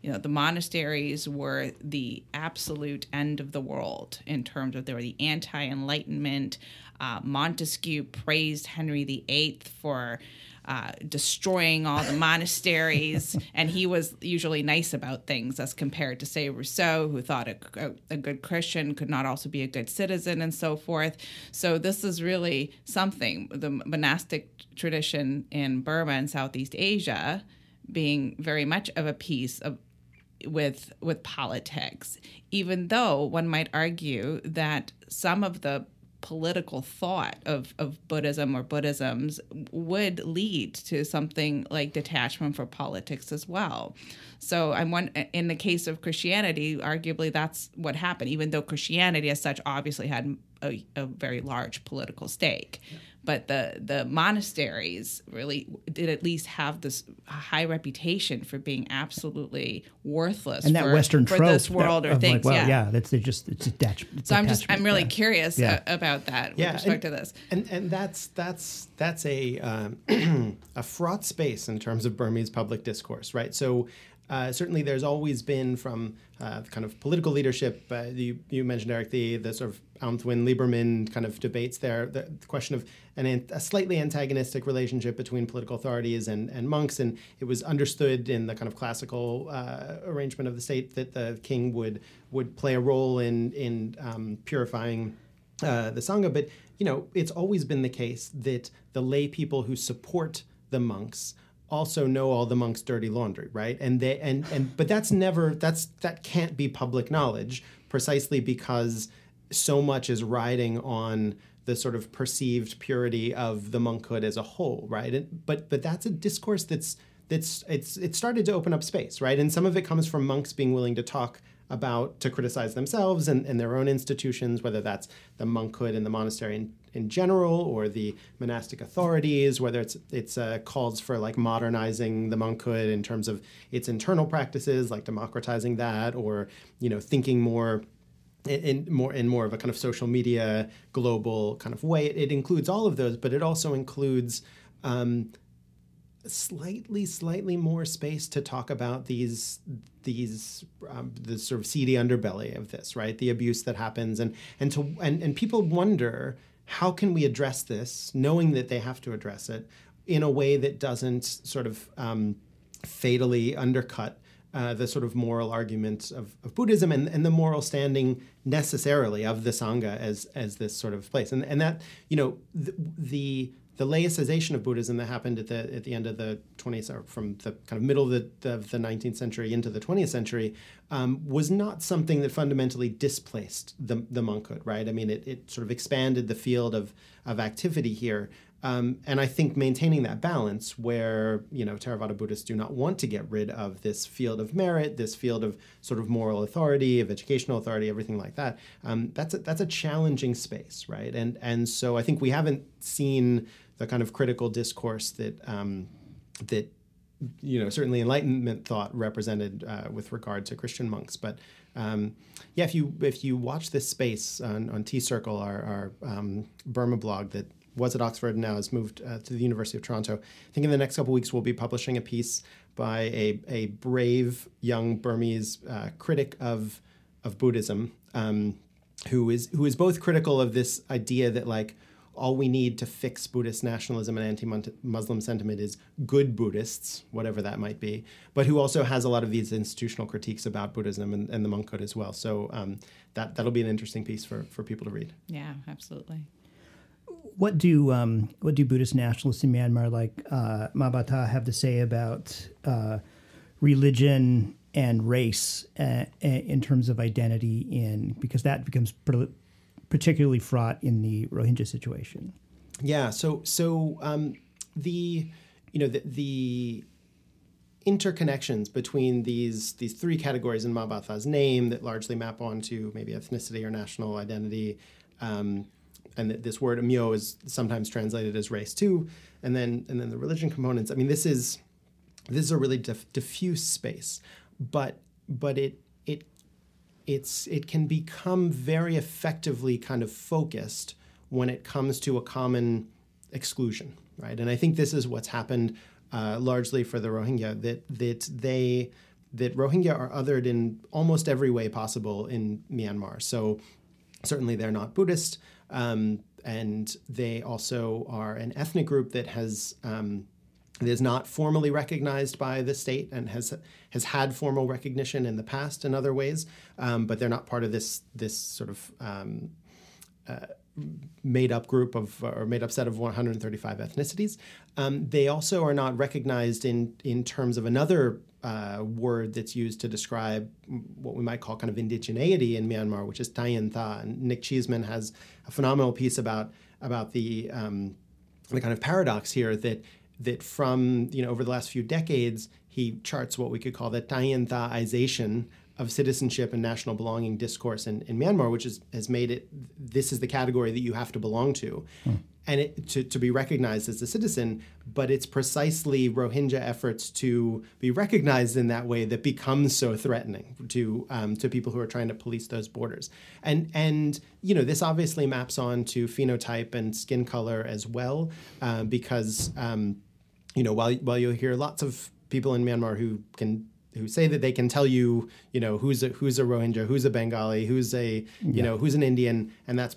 You know, the monasteries were the absolute end of the world in terms of they were the anti-Enlightenment. Uh, Montesquieu praised Henry VIII for uh, destroying all the monasteries, and he was usually nice about things as compared to, say, Rousseau, who thought a, a, a, good Christian could not also be a good citizen and so forth. So this is really something. The monastic tradition in Burma and Southeast Asia being very much of a piece of with with politics even though one might argue that some of the political thought of, of Buddhism or Buddhisms would lead to something like detachment for politics as well. So I'm one in the case of Christianity, arguably that's what happened, even though Christianity as such obviously had a, a very large political stake. Yeah but the the monasteries really did at least have this high reputation for being absolutely worthless and that for, Western for trope this world that, or things. Like, well, yeah, yeah, that's just it's attached. It's so I'm just I'm really yeah. curious yeah. about that with respect and, to this. And and that's that's that's a um, a fraught space in terms of Burmese public discourse, right? So uh, certainly there's always been from uh, kind of political leadership. Uh, you, you, mentioned Eric the the sort of Aung-Thwin Lieberman kind of debates there. The, the question of an, a slightly antagonistic relationship between political authorities and, and monks, and it was understood in the kind of classical uh, arrangement of the state that the king would would play a role in in um, purifying uh, the sangha. But you know, it's always been the case that the lay people who support the monks also know all the monks' dirty laundry, right? And they and and but that's never that's that can't be public knowledge precisely because so much is riding on the sort of perceived purity of the monkhood as a whole, right? And, but but that's a discourse that's that's it's it started to open up space, right? And some of it comes from monks being willing to talk about to criticize themselves and, and their own institutions, whether that's the monkhood and the monastery in, in general or the monastic authorities, whether it's it's uh, calls for like modernizing the monkhood in terms of its internal practices, like democratizing that, or you know thinking more in, more in more of a kind of social media global kind of way. It, it includes all of those, but it also includes um, slightly slightly more space to talk about these these um, the sort of seedy underbelly of this right the abuse that happens and and to and, and people wonder how can we address this knowing that they have to address it in a way that doesn't sort of um, fatally undercut uh, the sort of moral arguments of, of Buddhism and, and the moral standing necessarily of the Sangha as as this sort of place. And and that, you know, the, the the laicization of Buddhism that happened at the at the end of the 20th or from the kind of middle of the, of the 19th century into the 20th century um, was not something that fundamentally displaced the, the monkhood, right? I mean, it, it sort of expanded the field of, of activity here. Um, and I think maintaining that balance where, you know, Theravada Buddhists do not want to get rid of this field of merit, this field of sort of moral authority, of educational authority, everything like that, um, that's, a, that's a challenging space, right? And, and so I think we haven't seen the kind of critical discourse that um, that you know certainly Enlightenment thought represented uh, with regard to Christian monks. But um, yeah, if you if you watch this space on, on Tea Circle, our, our um, Burma blog that was at Oxford and now has moved uh, to the University of Toronto. I think in the next couple weeks we'll be publishing a piece by a, a brave young Burmese uh, critic of of Buddhism, um, who is who is both critical of this idea that like all we need to fix Buddhist nationalism and anti Muslim sentiment is good Buddhists, whatever that might be, but who also has a lot of these institutional critiques about Buddhism and, and the monkhood as well. So um, that, that'll be an interesting piece for, for people to read. Yeah, absolutely. What do um, what do Buddhist nationalists in Myanmar like uh, Ma Ba Tha have to say about uh, religion and race uh, in terms of identity in because that becomes particularly fraught in the Rohingya situation. Yeah. So so um, the you know the, the interconnections between these these three categories in Ma Ba Tha's name that largely map onto maybe ethnicity or national identity. Um, and this word myo is sometimes translated as race too, and then and then the religion components. I mean, this is this is a really diff- diffuse space, but but it it it's it can become very effectively kind of focused when it comes to a common exclusion, right? And I think this is what's happened uh, largely for the Rohingya that that they that Rohingya are othered in almost every way possible in Myanmar. So certainly they're not Buddhist, um, and they also are an ethnic group that has um, it is not formally recognized by the state and has has had formal recognition in the past in other ways, um, but they're not part of this this sort of um, uh, made up group of or made up set of 135 ethnicities. Um, they also are not recognized in in terms of another uh, word that's used to describe what we might call kind of indigeneity in Myanmar, which is taingyintha. And Nick Cheesman has a phenomenal piece about about the um, the kind of paradox here that that from you know over the last few decades, he charts what we could call the taingyinthaization of citizenship and national belonging discourse in, in Myanmar, which is, has made it this is the category that you have to belong to. Hmm and it, to, to be recognized as a citizen, but it's precisely Rohingya efforts to be recognized in that way that becomes so threatening to um, to people who are trying to police those borders. And and you know this obviously maps on to phenotype and skin color as well, uh, because um, you know while while you'll hear lots of people in Myanmar who can who say that they can tell you, you know, who's a who's a Rohingya, who's a Bengali, who's a you yeah. know who's an Indian, and that's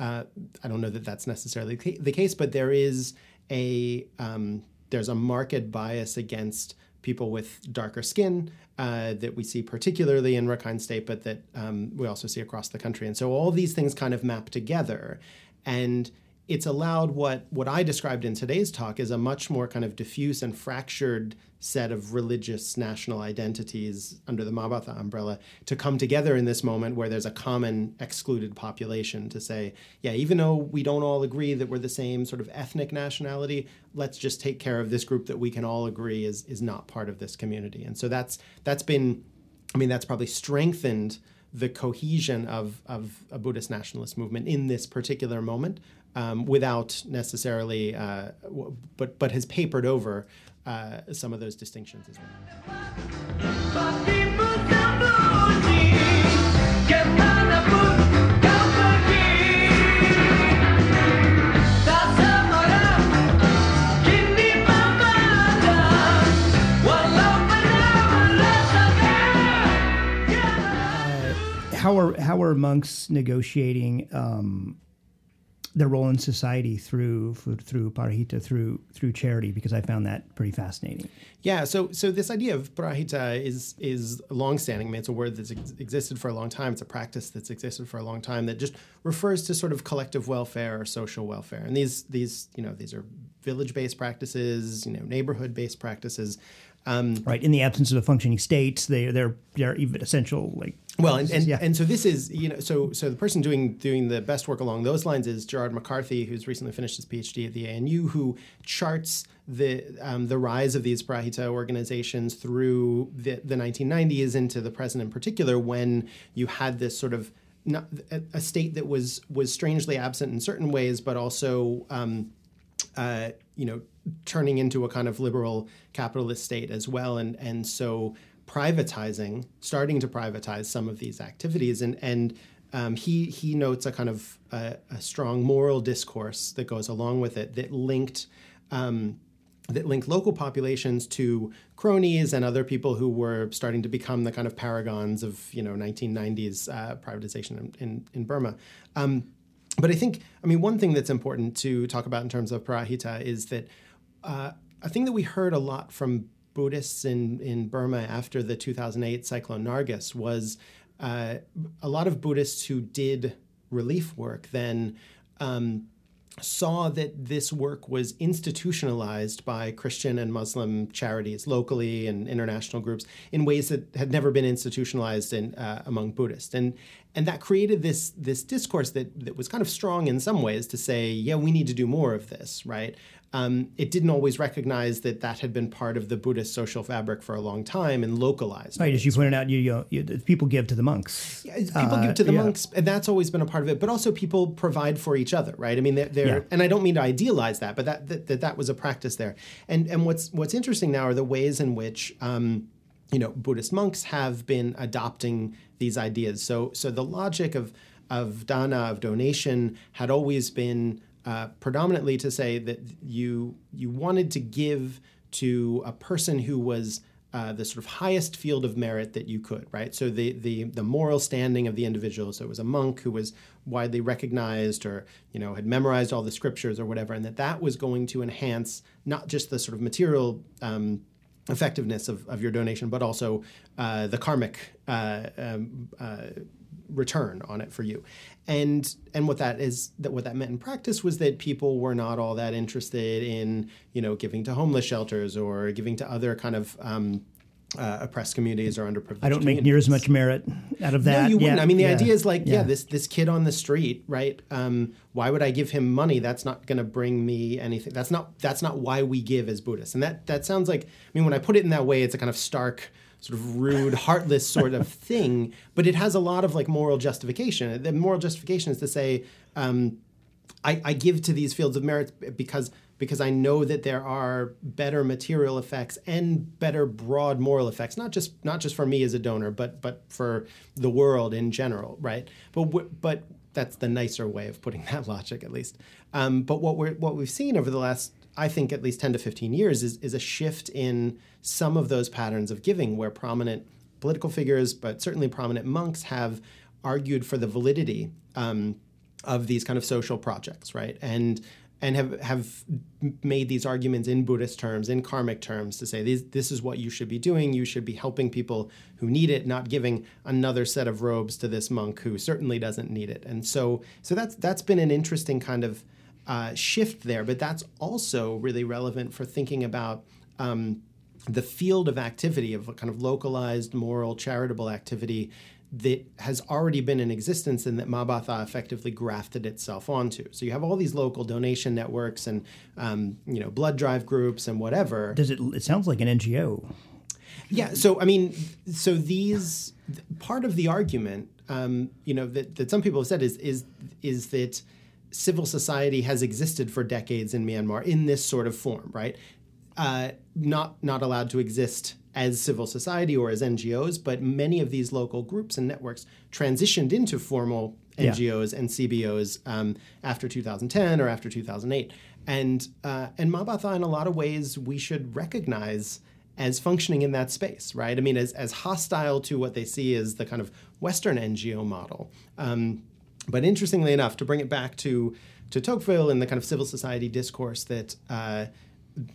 uh, I don't know that that's necessarily the case, but there is a um, there's a marked bias against people with darker skin uh, that we see particularly in Rakhine State, but that um, we also see across the country. And so all these things kind of map together, and it's allowed what what I described in today's talk is a much more kind of diffuse and fractured set of religious national identities under the Mabatha umbrella to come together in this moment where there's a common excluded population to say, yeah, even though we don't all agree that we're the same sort of ethnic nationality, let's just take care of this group that we can all agree is is not part of this community. And so that's that's been I mean that's probably strengthened the cohesion of, of a Buddhist nationalist movement in this particular moment um, without necessarily, uh, but, but has papered over uh, some of those distinctions as well. how are how are monks negotiating um, their role in society through through parahita through through charity because I found that pretty fascinating. Yeah, so so this idea of parahita is is longstanding. I mean, it's a word that's ex- existed for a long time. It's a practice that's existed for a long time that just refers to sort of collective welfare or social welfare. And these these you know these are village based practices, you know neighborhood based practices. Um, right. In the absence of a functioning state, they they're they're even essential like well, and, and, yeah. and so this is you know so so the person doing doing the best work along those lines is Gerard McCarthy, who's recently finished his PhD at the ANU, who charts the um, the rise of these Parahita organizations through the, the 1990s into the present in particular, when you had this sort of not, a, a state that was was strangely absent in certain ways, but also um, uh, you know turning into a kind of liberal capitalist state as well, and and so privatizing, starting to privatize some of these activities, and and um, he he notes a kind of a, a, strong moral discourse that goes along with it that linked. Um, that linked local populations to cronies and other people who were starting to become the kind of paragons of you know 1990s uh, privatization in, in, in Burma. Um, but I think, I mean, one thing that's important to talk about in terms of parahita is that uh, a thing that we heard a lot from Buddhists in, in Burma after the 2008 cyclone Nargis was uh, a lot of Buddhists who did relief work then um, saw that this work was institutionalized by Christian and Muslim charities locally and international groups in ways that had never been institutionalized in, uh, among Buddhists. And and that created this this discourse that that was kind of strong in some ways to say, yeah, we need to do more of this, right? Um, it didn't always recognize that that had been part of the Buddhist social fabric for a long time and localized. Right, as you pointed out, you, you, you people give to the monks. Yeah, people uh, give to the yeah. monks, and that's always been a part of it. But also, people provide for each other, right? I mean, they're, they're yeah. and I don't mean to idealize that, but that, that that, that was a practice there. And and what's what's interesting now are the ways in which. Um, you know, Buddhist monks have been adopting these ideas. So, so the logic of of dana of donation had always been uh, predominantly to say that you you wanted to give to a person who was uh, the sort of highest field of merit that you could, right? So the the the moral standing of the individual. So it was a monk who was widely recognized, or you know had memorized all the scriptures or whatever, and that that was going to enhance not just the sort of material. Um, effectiveness of, of your donation, but also uh, the karmic uh, um, uh, return on it for you. And and what that is that what that meant in practice was that people were not all that interested in you know giving to homeless shelters or giving to other kind of um, uh, oppressed communities or underprivileged. I don't make near as much merit out of that. No, you wouldn't. I mean, the yeah. idea is like, yeah. yeah, this this kid on the street, right? Um, why would I give him money? That's not going to bring me anything. That's not that's not why we give as Buddhists. And that that sounds like. I mean, when I put it in that way, it's a kind of stark sort of rude, heartless sort of thing, but it has a lot of like moral justification. The moral justification is to say, um, I, I, give to these fields of merit because because I know that there are better material effects and better broad moral effects, not just not just for me as a donor, but but for the world in general, right? But but that's the nicer way of putting that logic, at least. Um, but what we're what we've seen over the last I think at least 10 to 15 years is, is a shift in some of those patterns of giving where prominent political figures, but certainly prominent monks, have argued for the validity um, of these kind of social projects, right? And and have have made these arguments in Buddhist terms, in karmic terms, to say this this is what you should be doing. You should be helping people who need it, not giving another set of robes to this monk who certainly doesn't need it. And so so that's that's been an interesting kind of uh, shift there. But that's also really relevant for thinking about. Um, the field of activity of a kind of localized moral charitable activity that has already been in existence and that Mabatha effectively grafted itself onto. So you have all these local donation networks and um, you know blood drive groups and whatever. Does it? It sounds like an NGO. Yeah. So I mean, so these part of the argument, um, you know, that, that some people have said is is is that civil society has existed for decades in Myanmar in this sort of form, right? Uh, not not allowed to exist as civil society or as NGOs, but many of these local groups and networks transitioned into formal NGOs yeah. and CBOs um, after 2010 or after 2008. And uh, and Mabatha, in a lot of ways, we should recognize as functioning in that space, right? I mean, as, as hostile to what they see as the kind of Western NGO model. Um, but interestingly enough, to bring it back to to Tocqueville and the kind of civil society discourse that uh,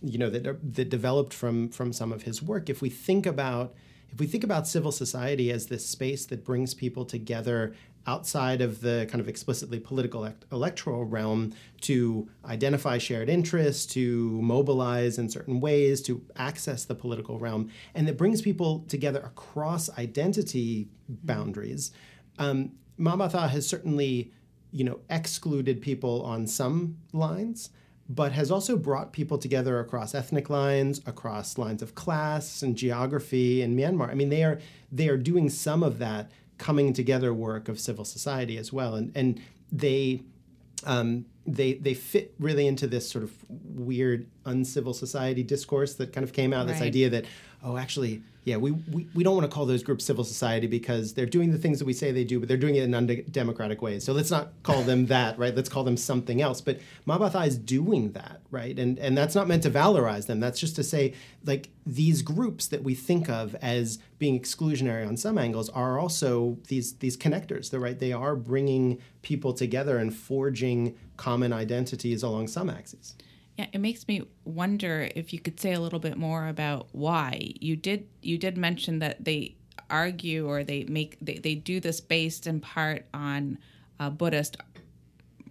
you know that that developed from from some of his work. If we think about if we think about civil society as this space that brings people together outside of the kind of explicitly political electoral realm to identify shared interests, to mobilize in certain ways, to access the political realm, and that brings people together across identity boundaries. Um, Mabatha has certainly, you know, excluded people on some lines but has also brought people together across ethnic lines, across lines of class and geography in Myanmar. I mean, they are they are doing some of that coming together work of civil society as well, and and they. Um, they they fit really into this sort of weird uncivil society discourse that kind of came out. Right. This idea that oh, actually, yeah, we, we, we don't want to call those groups civil society because they're doing the things that we say they do, but they're doing it in undemocratic ways. So let's not call them that, right? Let's call them something else. But Mabatha is doing that, right? And and that's not meant to valorize them. That's just to say, like these groups that we think of as being exclusionary on some angles are also these these connectors. They're right. They are bringing people together and forging common identities along some axes. Yeah, it makes me wonder if you could say a little bit more about why you did you did mention that they argue or they make they, they do this based in part on uh, Buddhist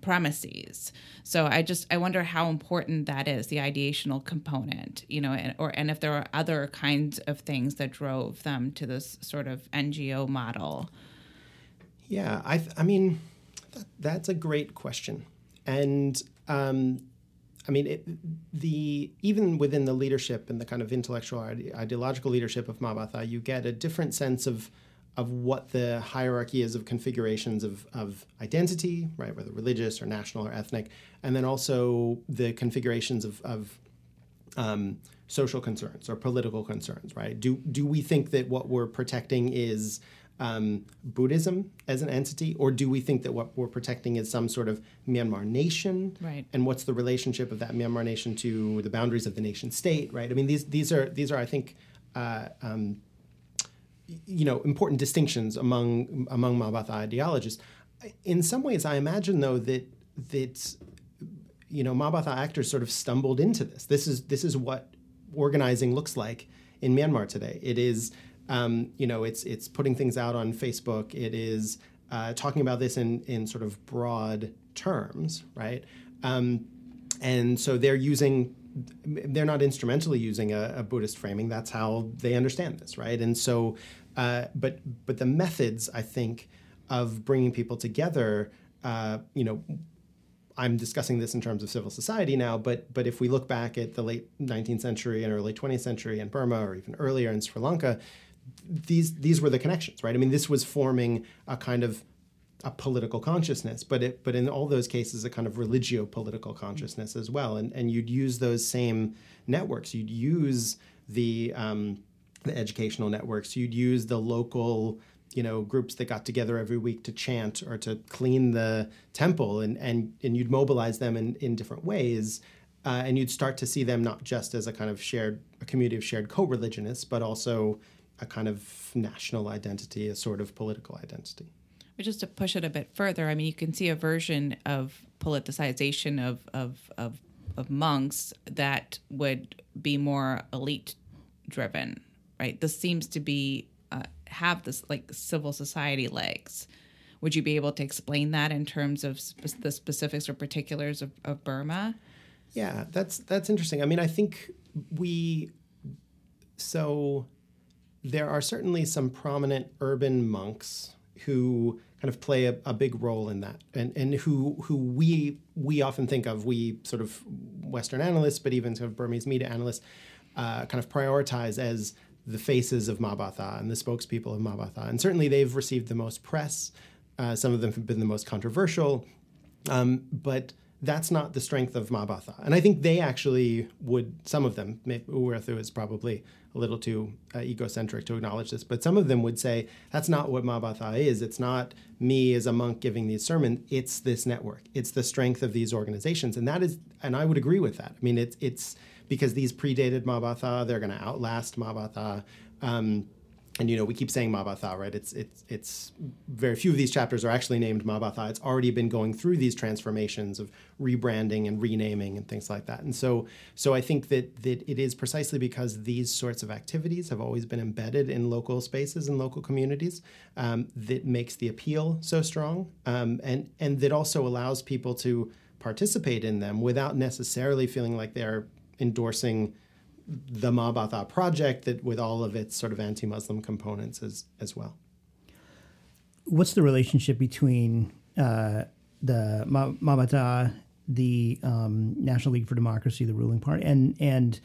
premises. So I just I wonder how important that is the ideational component, you know, and, or and if there are other kinds of things that drove them to this sort of NGO model. Yeah, I I mean that, that's a great question, and um, I mean, it, the even within the leadership and the kind of intellectual ideological leadership of Mabatha, you get a different sense of of what the hierarchy is of configurations of, of identity, right, whether religious or national or ethnic, and then also the configurations of, of um, social concerns or political concerns, right? Do do we think that what we're protecting is um, Buddhism as an entity, or do we think that what we're protecting is some sort of Myanmar nation? Right. And what's the relationship of that Myanmar nation to the boundaries of the nation state? Right. I mean, these these are these are I think. Uh, um, you know, important distinctions among among Mabatha ideologists. In some ways, I imagine though that that you know Mabatha actors sort of stumbled into this. This is this is what organizing looks like in Myanmar today. It is um, you know, it's it's putting things out on Facebook. It is uh, talking about this in in sort of broad terms, right? Um, and so they're using they're not instrumentally using a, a, Buddhist framing. That's how they understand this, right? And so, uh, but but the methods, I think, of bringing people together, uh, you know, I'm discussing this in terms of civil society now, but but if we look back at the late 19th century and early 20th century in Burma, or even earlier in Sri Lanka, these these were the connections, right? I mean, this was forming a kind of a political consciousness, but it but in all those cases, a kind of religio political consciousness as well. And and you'd use those same networks. You'd use the um, the educational networks. You'd use the local you know groups that got together every week to chant or to clean the temple and and and you'd mobilize them in in different ways uh, and you'd start to see them not just as a kind of shared a community of shared co-religionists, but also a kind of national identity, a sort of political identity. But just to push it a bit further, I mean, you can see a version of politicization of of of, of monks that would be more elite driven, right? This seems to be uh, have this like civil society legs. Would you be able to explain that in terms of sp- the specifics or particulars of, of Burma? Yeah, that's that's interesting. I mean, I think we so there are certainly some prominent urban monks who kind of play a, a, big role in that, and and who who we we often think of we sort of Western analysts, but even sort of Burmese media analysts, uh, kind of prioritize as the faces of Ma Ba Tha and the spokespeople of Ma Ba Tha, and certainly they've received the most press. Uh, some of them have been the most controversial, um, but that's not the strength of Ma Ba Tha. And I think they actually would, some of them, U Wirrathu is probably a little too uh, egocentric to acknowledge this, but some of them would say that's not what Ma Ba Tha is. It's not me as a monk giving these sermons. It's this network. It's the strength of these organizations. And that is, and I would agree with that. I mean, it's, it's because these predated Ma Ba Tha, they're going to outlast Ma Ba Tha. Um, and you know we keep saying Mabatha, right? It's it's it's very few of these chapters are actually named Mabatha. It's already been going through these transformations of rebranding and renaming and things like that. And so so I think that that it is precisely because these sorts of activities have always been embedded in local spaces and local communities um, that makes the appeal so strong, um, and and that also allows people to participate in them without necessarily feeling like they're endorsing the Ma Ba Tha project that with all of its sort of anti-Muslim components as as well. What's the relationship between uh, the Ma, Ma Ba Tha, the um, National League for Democracy, the ruling party, and and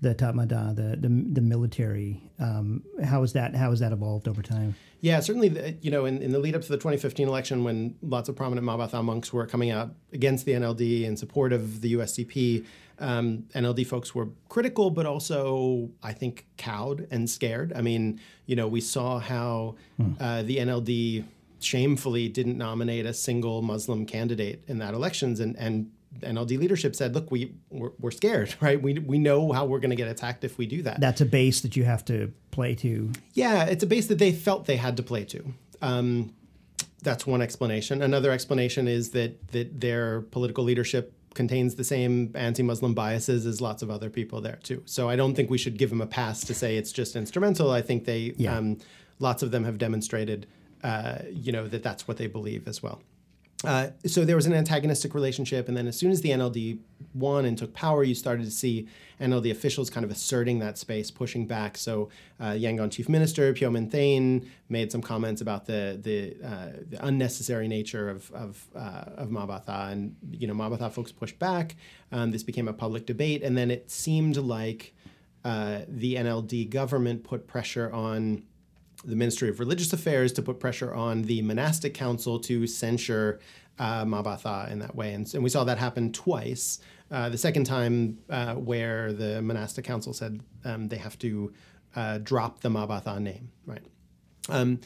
the Tatmadaw, the the, the military? Um, how is that how has that evolved over time? Yeah, certainly. The, you know, in, in the lead up to the 2015 election, when lots of prominent Ma Ba Tha monks were coming out against the NLD in support of the USDP, um, NLD folks were critical, but also, I think, cowed and scared. I mean, you know, we saw how hmm. uh, the NLD shamefully didn't nominate a single Muslim candidate in that elections, and and NLD leadership said, "Look, we we're, we're scared, right? We we know how we're going to get attacked if we do that." That's a base that you have to play to. Yeah, it's a base that they felt they had to play to. Um, that's one explanation. Another explanation is that that their political leadership contains the same anti-Muslim biases as lots of other people there too. So I don't think we should give them a pass to say it's just instrumental. I think they, yeah. um, lots of them have demonstrated, uh, you know, that that's what they believe as well. Uh, so there was an antagonistic relationship, and then as soon as the NLD won and took power, you started to see NLD officials kind of asserting that space, pushing back. So uh, Yangon Chief Minister Phyo Min made some comments about the the, uh, the unnecessary nature of of, uh, of Ma Ba Tha, and you know Ma Ba Tha folks pushed back. Um, this became a public debate, and then it seemed like uh, the NLD government put pressure on the Ministry of Religious Affairs to put pressure on the monastic council to censure uh, Ma Ba Tha in that way. And, and we saw that happen twice. Uh, the second time, uh, where the monastic council said um, they have to uh, drop the Ma Ba Tha name, right? Um,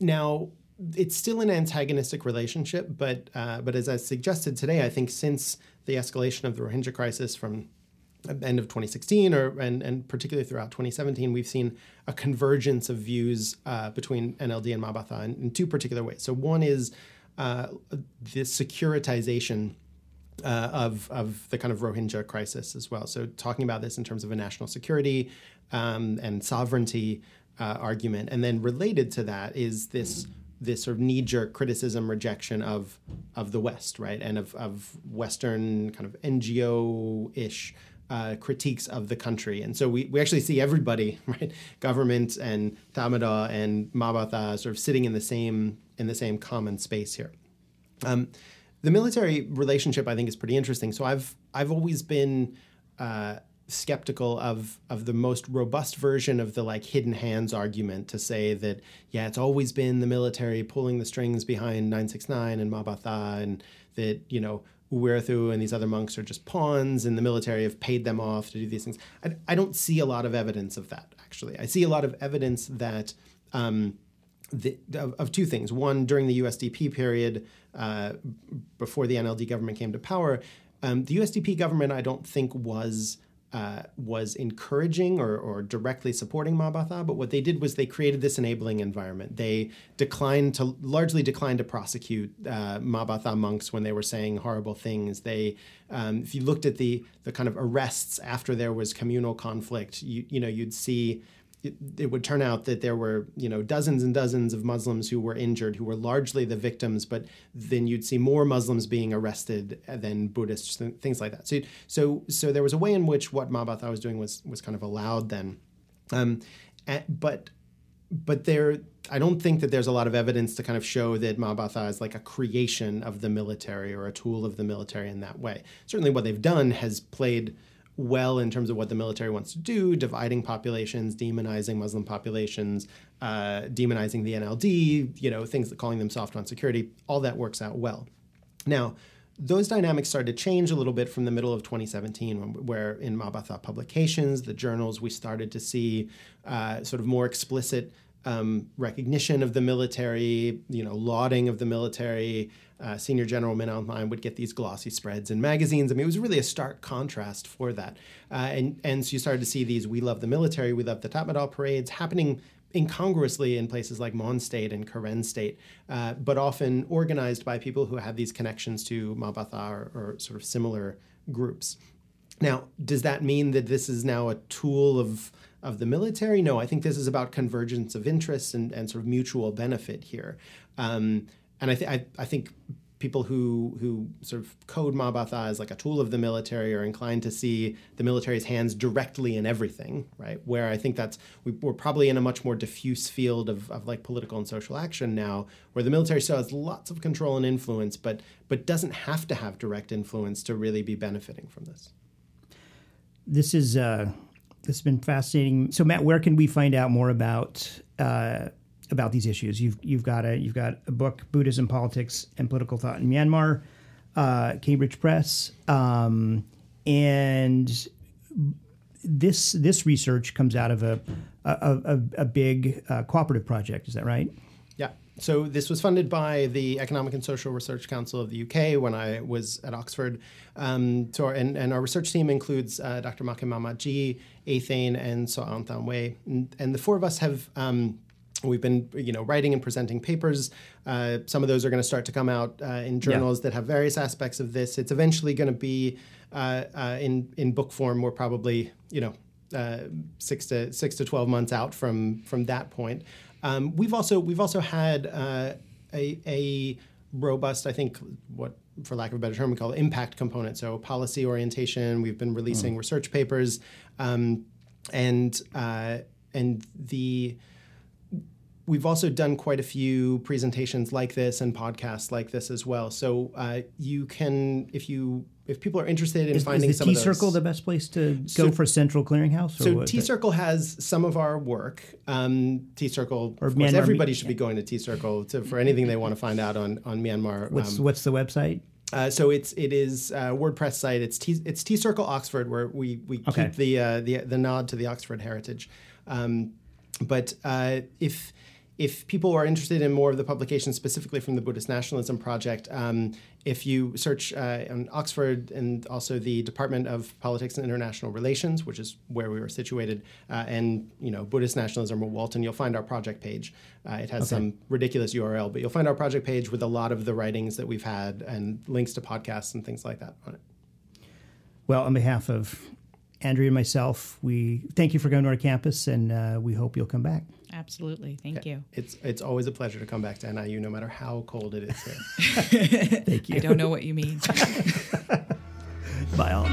now, it's still an antagonistic relationship, but uh, but as I suggested today, I think since the escalation of the Rohingya crisis from end of 2016 or and, and particularly throughout 2017 we've seen a convergence of views uh, between NLD and Ma Ba Tha in, in, two particular ways. So one is uh, the securitization uh, of, of the kind of Rohingya crisis as well. So talking about this in terms of a national security um, and sovereignty uh, argument, and then related to that is this this sort of knee-jerk criticism rejection of of the West, right, and of, of Western kind of NGO-ish uh, critiques of the country. And so we, we actually see everybody, right, government and Tatmadaw and Mabatha sort of sitting in the same in the same common space here. Um, the military relationship, I think, is pretty interesting. So I've I've always been uh, skeptical of of the most robust version of the like hidden hands argument to say that yeah, it's always been the military pulling the strings behind 969 and Mabatha, and that you know U Wirrathu and these other monks are just pawns, and the military have paid them off to do these things. I, I don't see a lot of evidence of that, actually. I see a lot of evidence that. Um, the, of, of, two things. One, during the USDP period, uh, before the NLD government came to power, Um, the USDP government, I don't think, was uh, was encouraging or, or directly supporting Mabatha, but what they did was they created this enabling environment. They declined to largely declined to prosecute uh, Mabatha monks when they were saying horrible things. They, um, if you looked at the the kind of arrests after there was communal conflict, you you know you'd see it, it, would turn out that there were you know dozens and dozens of Muslims who were injured, who were largely the victims, but then you'd see more Muslims being arrested than Buddhists, things like that. So so so there was a way in which what Mabatha was doing was was kind of allowed then, um, but but there I don't think that there's a lot of evidence to kind of show that Mabatha is like a creation of the military or a tool of the military in that way. Certainly, what they've done has played well in terms of what the military wants to do, dividing populations, demonizing Muslim populations, uh, demonizing the NLD, you know, things calling them soft on security, all that works out well. Now, those dynamics started to change a little bit from the middle of 2017, where in Mabatha publications, the journals, we started to see uh, sort of more explicit um, recognition of the military, you know, lauding of the military, uh, Senior General Aung Hlaing would get these glossy spreads in magazines. I mean, it was really a stark contrast for that. Uh, and, and so you started to see these We Love the Military, We Love the Tatmadaw parades happening incongruously in places like Mon State and Karen State, uh, but often organized by people who had these connections to Mabatha or, or sort of similar groups. Now, does that mean that this is now a tool of of the military? No, I think this is about convergence of interests and, and sort of mutual benefit here. Um, and I, th- I, I think people who who sort of code Mabatha as like a tool of the military are inclined to see the military's hands directly in everything, right? Where I think that's we, are probably in a much more diffuse field of, of like political and social action now, where the military still has lots of control and influence, but but doesn't have to have direct influence to really be benefiting from this. This is uh, this has been fascinating. So Matt, where can we find out more about? Uh, about these issues. You've you've got a you've got a book, Buddhism, Politics, and Political Thought in Myanmar, uh, Cambridge Press, um, and this this research comes out of a a, a, a big uh, cooperative project. Is that right? Yeah. So this was funded by the Economic and Social Research Council of the UK when I was at Oxford. Um, our, and, and our research team includes uh, Dr. Makim Mamatji, Athane, and So Aung Wei. And, and, the four of us have um, We've been, you know, writing and presenting papers. Uh, some of those are going to start to come out uh, in journals yeah. that have various aspects of this. It's eventually going to be uh, uh, in in book form. We're probably, you know, uh, six to six to twelve months out from from that point. Um, we've also we've also had uh, a, a robust, I think, what for lack of a better term, we call it impact component. So policy orientation. We've been releasing mm. research papers, um, and and the we've also done quite a few presentations like this and podcasts like this as well. So uh, you can, if you if people are interested in is, finding is the Tea Circle the best place to go for Central Clearinghouse? so Tea Circle has some of our work. Um, Tea Circle, of course, everybody should be going to Tea Circle for anything they want to find out on on Myanmar. What's um, what's the website? Uh, so it's it is a WordPress site. It's T it's Tea Circle Oxford where we we okay. keep the uh, the the nod to the Oxford heritage. Um, but uh, if if people are interested in more of the publications specifically from the Buddhist Nationalism Project, um, if you search uh, on Oxford and also the Department of Politics and International Relations, which is where we were situated, uh, and you know Buddhist Nationalism or Walton, you'll find our project page. Uh, it has okay. some ridiculous URL, but you'll find our project page with a lot of the writings that we've had and links to podcasts and things like that on it. Well, on behalf of Andrea and myself, we thank you for coming to our campus, and uh, we hope you'll come back. Absolutely, thank you. It's it's always a pleasure to come back to NIU, no matter how cold it is here. thank you. I don't know what you mean. Bye all.